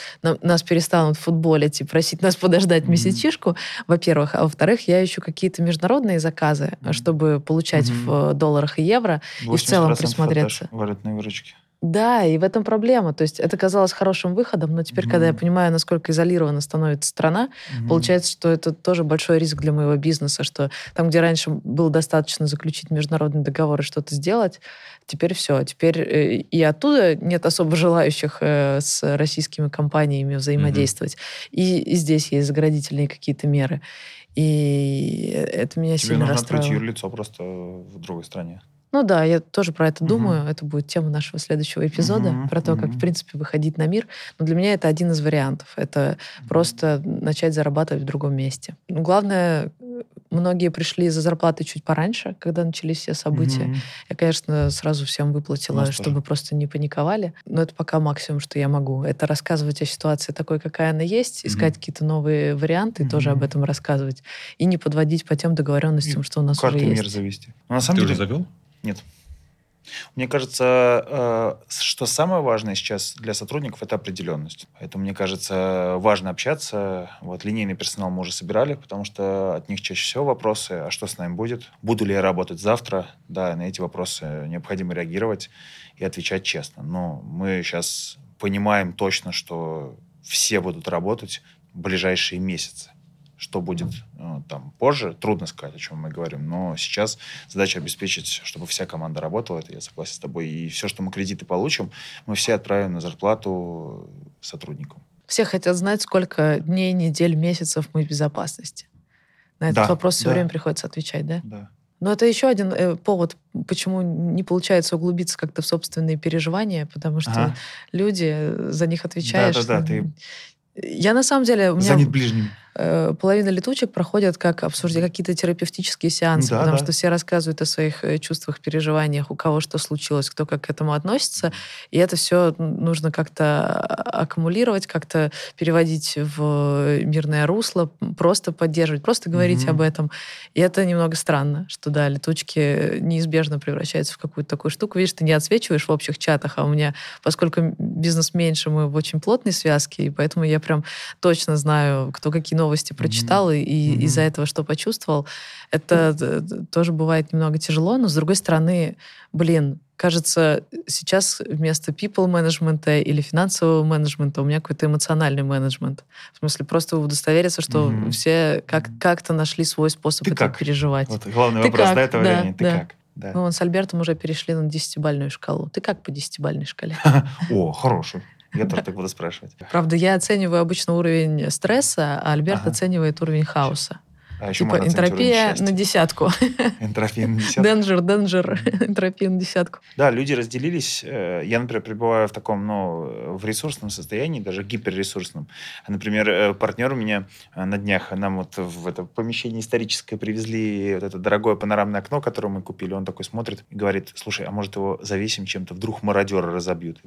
нас перестанут футболить и просить нас подождать Мгм. месячишку, во-первых. А во-вторых, я ищу какие-то международные заказы, Мгм. чтобы получать Мгм. в долларах и евро. в 80% целом присмотреться. Валютной выручки. Да, и в этом проблема. То есть это казалось хорошим выходом, но теперь, когда я понимаю, насколько изолирована становится страна, Мгм. Получается, что это тоже большой риск для моего бизнеса, что там, где раньше было достаточно заключить международный договор и что-то сделать, теперь все. Теперь э, и оттуда нет особо желающих э, с российскими компаниями взаимодействовать. И, и здесь есть заградительные какие-то меры. И это меня Тебе сильно нужно открыть расстраивает. юрлицо просто в другой стране. Ну да, я тоже про это Мгм. думаю. Это будет тема нашего следующего эпизода, Мгм, про то, как, мгм. в принципе, выходить на мир. Но для меня это один из вариантов. Это просто начать зарабатывать в другом месте. Ну, главное, многие пришли за зарплатой чуть пораньше, когда начались все события. Мгм. Я, конечно, сразу всем выплатила, Нас тоже. чтобы просто не паниковали. Но это пока максимум, что я могу. Это рассказывать о ситуации такой, какая она есть, искать Мгм. какие-то новые варианты и тоже об этом рассказывать. И не подводить по тем договоренностям, что у нас Карты уже мир есть. завести. Но на самом Ты деле... уже завел? Нет. Мне кажется, э, что самое важное сейчас для сотрудников это определенность. Поэтому мне кажется, важно общаться. Вот линейный персонал мы уже собирали, потому что от них чаще всего вопросы: а что с нами будет? Буду ли я работать завтра? Да, на эти вопросы необходимо реагировать и отвечать честно. Но мы сейчас понимаем точно, что все будут работать в ближайшие месяцы. Что будет э, там позже, трудно сказать, о чем мы говорим. Но сейчас задача обеспечить, чтобы вся команда работала. Это я согласен с тобой. И все, что мы кредиты получим, мы все отправим на зарплату сотрудникам. Все хотят знать, сколько дней, недель, месяцев мы в безопасности. На этот Да, вопрос все да. время приходится отвечать, да? Да. Но это еще один э, повод, почему не получается углубиться как-то в собственные переживания, потому что Ага. люди, за них отвечаешь. Да-да-да, ты- Я на самом деле... У меня... Занят ближним. Э, половина летучек проходят как обсуждение, какие-то терапевтические сеансы, Да, потому да. что все рассказывают о своих э, чувствах, переживаниях, у кого что случилось, кто как к этому относится. И это все нужно как-то а, аккумулировать, как-то переводить в мирное русло, просто поддерживать, просто говорить Мгм. об этом. И это немного странно, что, да, летучки неизбежно превращаются в какую-то такую штуку. Видишь, ты не отсвечиваешь в общих чатах, а у меня, поскольку бизнес меньше, мы в очень плотной связке, и поэтому я прям точно знаю, кто какие новости прочитал и, и Мгм. из-за этого что почувствовал. Это д- тоже бывает немного тяжело, но с другой стороны, блин, кажется, сейчас вместо people менеджмента или финансового менеджмента у меня какой-то эмоциональный менеджмент. В смысле, просто удостовериться, что Мгм. все как- как-то нашли свой способ Ты это как? переживать. Вот главный Ты вопрос как? до этого Да, времени. Ты да. как? Да. Мы вон с Альбертом уже перешли на десятибальную шкалу. Ты как по десятибальной шкале? *laughs* О, хороший. Я тоже так буду спрашивать. Правда, я оцениваю обычно уровень стресса, а Альберт Ага. оценивает уровень хаоса. А еще Типа энтропия на десятку. Энтропия на десятку. Денджер, денджер, энтропия на десятку. Да, люди разделились. Э, Я, например, пребываю в таком, ну, в ресурсном состоянии, даже гиперресурсном. Например, э, партнер у меня э, на днях, нам вот в это помещение историческое привезли вот это дорогое панорамное окно, которое мы купили. Он такой смотрит и говорит, слушай, а может его завесим чем-то? Вдруг мародеры разобьют.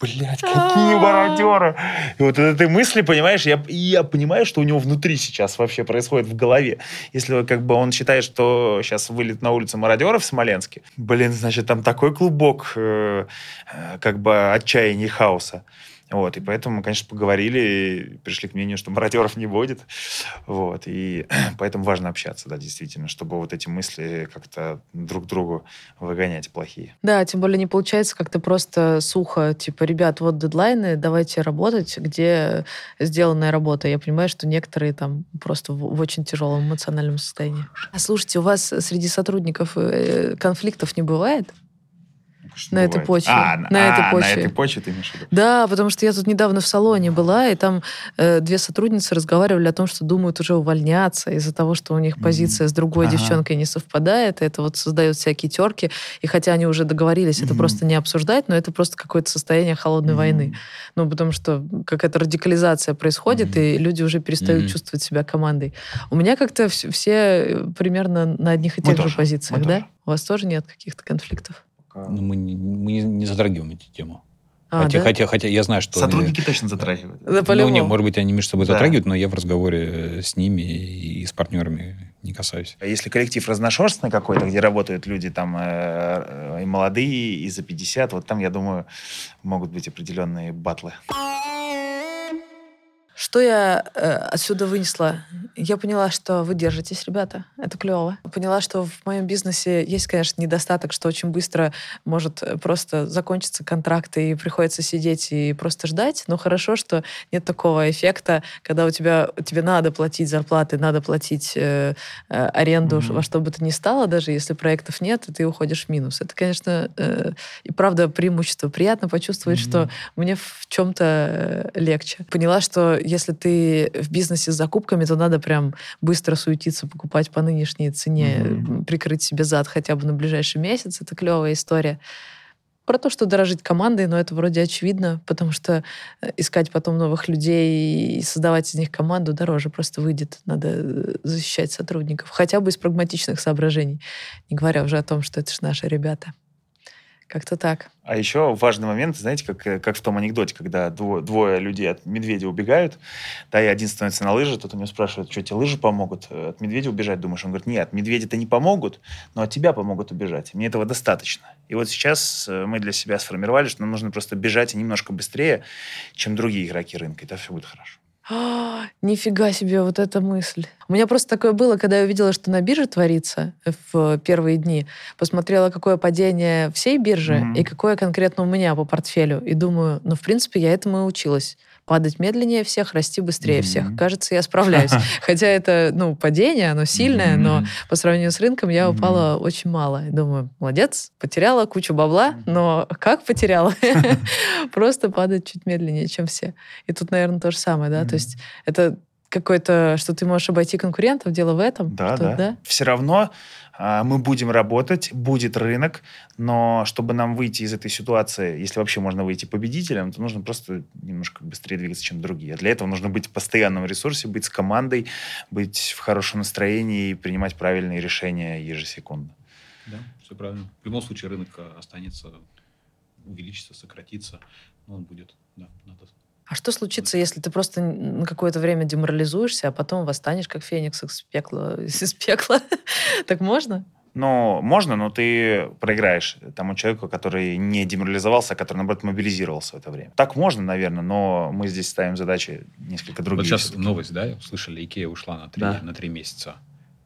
Думаю, Блять, какие мародеры! И вот от этой мысли, понимаешь, я, я понимаю, что у него внутри сейчас вообще происходит в голове. Если как бы он считает, что сейчас вылет на улицу мародеров в Смоленске, блин, значит, там такой клубок э, э, как бы отчаяния и хаоса. Вот, и поэтому мы, конечно, поговорили и пришли к мнению, что мародеров не будет. Вот, и *clears throat* поэтому важно общаться, да, действительно, чтобы вот эти мысли как-то друг другу выгонять плохие. Да, тем более не получается как-то просто сухо, типа, ребят, вот дедлайны, давайте работать, где сделанная работа. Я понимаю, что некоторые там просто в, в очень тяжелом эмоциональном состоянии. А слушайте, у вас среди сотрудников э, конфликтов не бывает? Что На этой бывает? почве. А, На а, этой на почве. этой почве ты имеешь в виду? Да, потому что я тут недавно в салоне была, и там э, две сотрудницы разговаривали о том, что думают уже увольняться из-за того, что у них позиция с другой Ага. девчонкой не совпадает, и это вот создает всякие терки. И хотя они уже договорились это Мгм. просто не обсуждать, но это просто какое-то состояние холодной войны. Ну, потому что какая-то радикализация происходит, Мгм. и люди уже перестают Мгм. чувствовать себя командой. У меня как-то вс- все э, примерно на одних и Мы тех же тоже, позициях, мы да? тоже. У вас тоже нет каких-то конфликтов? Ну, мы не, мы не- затрагиваем эту тему. А, хотя, да? хотя, хотя я знаю, что... они- Сотрудники точно затрагивают. Да, ну, не, может быть, они между собой Да. затрагивают, но я в разговоре э, с ними и с партнерами не касаюсь. А Если коллектив разношерстный какой-то, где работают люди там э, э, и молодые, и за 50, вот там, я думаю, могут быть определенные батлы. Что я э, отсюда вынесла? Я поняла, что вы держитесь, ребята. Это клево. Поняла, что в моем бизнесе есть, конечно, недостаток, что очень быстро может э, просто закончиться контракт, и приходится сидеть и просто ждать. Но хорошо, что нет такого эффекта, когда у тебя, тебе надо платить зарплаты, надо платить э, э, аренду Мгм. во что бы то ни стало, даже если проектов нет, и ты уходишь в минус. Это, конечно, э, и правда преимущество. Приятно почувствовать, Мгм. что мне в чем-то легче. Поняла, что если ты в бизнесе с закупками, то надо прям быстро суетиться, покупать по нынешней цене, м, прикрыть себе зад хотя бы на ближайший месяц. Это клевая история. Про то, что дорожить командой, но это вроде очевидно, потому что э, искать потом новых людей и создавать из них команду дороже просто выйдет. Надо э, защищать сотрудников. Хотя бы из прагматичных соображений. Не говоря уже о том, что это же наши ребята. Как-то так. А еще важный момент, знаете, как, э, как в том анекдоте, когда двое, двое людей от медведя убегают, да, и один становится на лыжи, тот у него спрашивает, что тебе лыжи помогут э, от медведя убежать? Думаешь, он говорит, нет, медведи-то не помогут, но от тебя помогут убежать. Мне этого достаточно. И вот сейчас э, мы для себя сформировали, что нам нужно просто бежать немножко быстрее, чем другие игроки рынка, и тогда все будет хорошо. А, *gasps* Нифига себе, вот эта мысль. У меня просто такое было, когда я увидела, что на бирже творится в первые дни. Посмотрела, какое падение всей биржи Мгм. и какое конкретно у меня по портфелю. И думаю, ну, в принципе, я этому и училась. Падать медленнее всех, расти быстрее Мгм. всех. Кажется, я справляюсь. *laughs* Хотя это, ну, падение, оно сильное, но Мгм. по сравнению с рынком я Мгм. упала очень мало. И думаю, молодец, потеряла кучу бабла, но как потеряла? *laughs* *laughs* Просто падать чуть медленнее, чем все. И тут, наверное, то же самое, да? То есть это какой-то, что ты можешь обойти конкурентов, дело в этом? Да, что, да. Все равно а, мы будем работать, будет рынок, но чтобы нам выйти из этой ситуации, если вообще можно выйти победителем, то нужно просто немножко быстрее двигаться, чем другие. А для этого нужно быть в постоянном ресурсе, быть с командой, быть в хорошем настроении и принимать правильные решения ежесекундно. Да, все правильно. В любом случае рынок останется, увеличится, сократится, но он будет, да, надо а что случится, если ты просто на какое-то время деморализуешься, а потом восстанешь как феникс из пекла? Из пекла? *laughs* так можно? Ну, можно, но ты проиграешь тому человеку, который не деморализовался, а который, наоборот, мобилизировался в это время. Так можно, наверное, но мы здесь ставим задачи несколько другие. Вот сейчас новость, да, услышали, Икея ушла на три, да. на три месяца.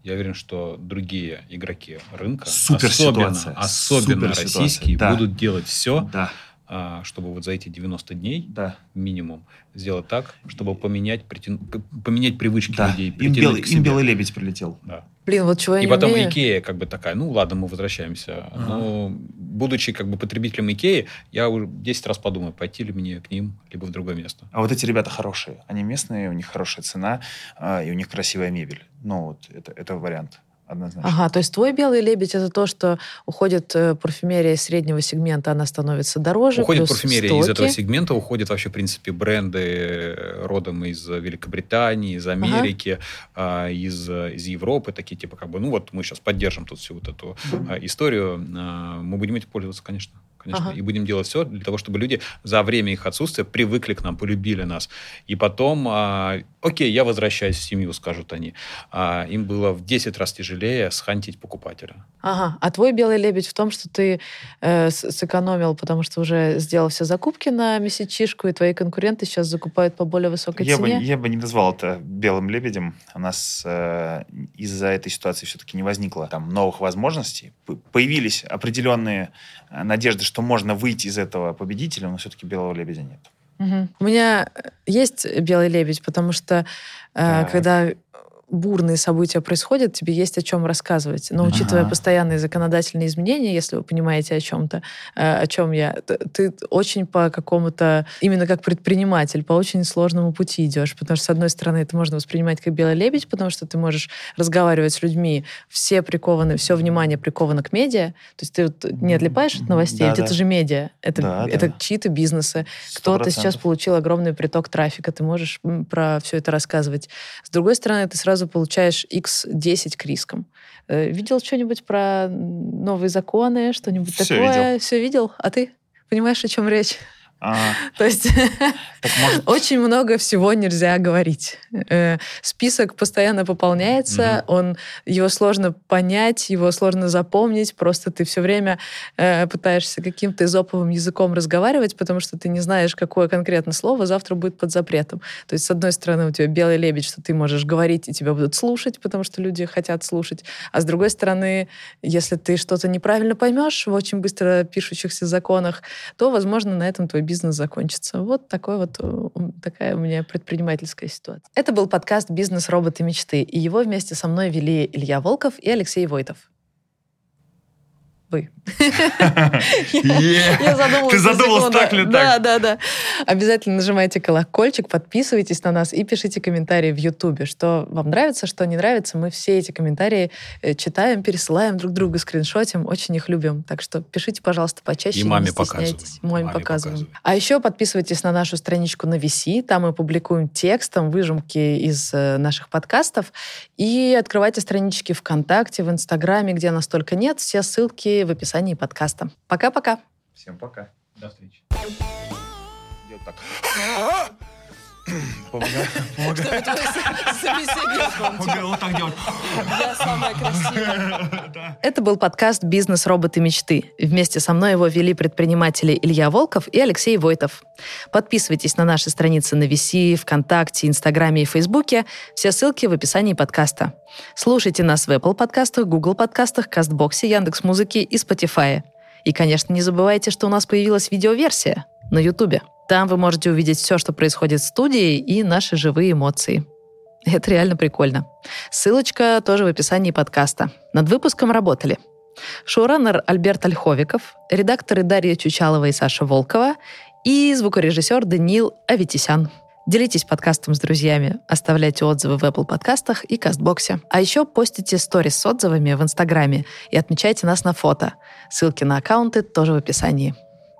Я уверен, что другие игроки рынка, Супер особенно, ситуация. особенно Супер российские, да. будут делать все, да чтобы вот за эти 90 дней да. минимум сделать так, чтобы поменять, притяну, поменять привычки да. людей. Им белый, им белый лебедь прилетел. Да. Блин, вот чего я И не потом умею. Икея как бы такая, ну ладно, мы возвращаемся. Ага. Но будучи как бы потребителем Икеи, я уже 10 раз подумаю, пойти ли мне к ним, либо в другое место. А вот эти ребята хорошие. Они местные, у них хорошая цена, а, и у них красивая мебель. Ну вот, это, это вариант однозначно. Ага, то есть твой белый лебедь это то, что уходит э, парфюмерия среднего сегмента, она становится дороже. Уходит парфюмерия стоки. из этого сегмента, уходят вообще, в принципе, бренды э, родом из Великобритании, из Америки, ага. из, из Европы, такие типа как бы, ну вот мы сейчас поддержим тут всю вот эту историю, а, мы будем этим пользоваться, конечно. Конечно, Ага. и будем делать все для того, чтобы люди за время их отсутствия привыкли к нам, полюбили нас. И потом, а, окей, я возвращаюсь в семью, скажут они. А, им было в 10 раз тяжелее схантить покупателя. Ага. А твой белый лебедь в том, что ты э, сэкономил, потому что уже сделал все закупки на месячишку, и твои конкуренты сейчас закупают по более высокой Я бы, цене. я бы не назвал это белым лебедем. У нас э, из-за этой ситуации все-таки не возникло там новых возможностей. Появились определенные э, надежды, что можно выйти из этого победителем, но все-таки белого лебедя нет. Мгм. У меня есть белый лебедь, потому что э, когда бурные события происходят, тебе есть о чем рассказывать. Но учитывая Ага. постоянные законодательные изменения, если вы понимаете о чем-то, э, о чем я, ты очень по какому-то, именно как предприниматель, по очень сложному пути идешь. Потому что, с одной стороны, это можно воспринимать как белый лебедь, потому что ты можешь разговаривать с людьми, все прикованы, все внимание приковано к медиа. То есть ты вот не отлипаешь от новостей, Да, ведь да. это же медиа, это, Да, это да. чьи-то бизнесы, кто-то сейчас получил огромный приток трафика, ты можешь про все это рассказывать. С другой стороны, ты сразу получаешь x10 к рискам. Э, Видел что-нибудь про новые законы, что-нибудь такое? видел. Все видел? А ты понимаешь, о чем речь? А, *laughs* То есть *laughs* очень много всего нельзя говорить. Э, Список постоянно пополняется, он его сложно понять, его сложно запомнить. Просто ты все время э, пытаешься каким-то изоповым языком разговаривать, потому что ты не знаешь, какое конкретно слово завтра будет под запретом. То есть, с одной стороны, у тебя белый лебедь, что ты можешь говорить, и тебя будут слушать, потому что люди хотят слушать. А с другой стороны, если ты что-то неправильно поймешь в очень быстро пишущихся законах, то, возможно, на этом твой бизнес закончится. Вот такой вот э, такая у меня предпринимательская ситуация. Это был подкаст «Бизнес. Роботы. Мечты», и его вместе со мной вели Илья Волков и Алексей Войтов. Вы. *laughs* Я задумалась. Ты задумалась так ли Да, так? да, да. Обязательно нажимайте колокольчик, подписывайтесь на нас и пишите комментарии в Ютубе. Что вам нравится, что не нравится. Мы все эти комментарии э, читаем, пересылаем друг другу, скриншотим. Очень их любим. Так что пишите, пожалуйста, почаще. И маме показываем. Маме, показываем. А еще подписывайтесь на нашу страничку на VC. Там мы публикуем текстом выжимки из э, наших подкастов. И открывайте странички ВКонтакте, в Инстаграме, где нас только нет. Все ссылки в описании подкаста. Пока-пока. Всем пока. До встречи. Помогай вот так делать. Да. Это был подкаст «Бизнес. Роботы. Мечты». Вместе со мной его вели предприниматели Илья Волков и Алексей Войтов. Подписывайтесь на наши страницы на VC, ВКонтакте, Инстаграме и Фейсбуке. Все ссылки в описании подкаста. Слушайте нас в Apple подкастах, Google подкастах, Кастбоксе, Яндекс.Музыке и Spotify. И, конечно, не забывайте, что у нас появилась видеоверсия на Ютубе. Там вы можете увидеть все, что происходит в студии и наши живые эмоции. Это реально прикольно. Ссылочка тоже в описании подкаста. Над выпуском работали шоураннер Альберт Ольховиков, редакторы Дарья Чучалова и Саша Волкова и звукорежиссер Даниил Аветисян. Делитесь подкастом с друзьями, оставляйте отзывы в Apple подкастах и Кастбоксе. А еще постите сторис с отзывами в Инстаграме и отмечайте нас на фото. Ссылки на аккаунты тоже в описании.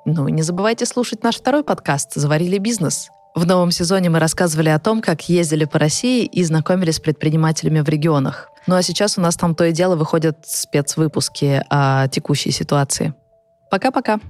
Ну и не забывайте слушать наш второй подкаст «Заварили бизнес». В новом сезоне мы рассказывали о том, как ездили по России и знакомились с предпринимателями в регионах. Ну а сейчас у нас там то и дело выходят спецвыпуски о текущей ситуации. Пока-пока.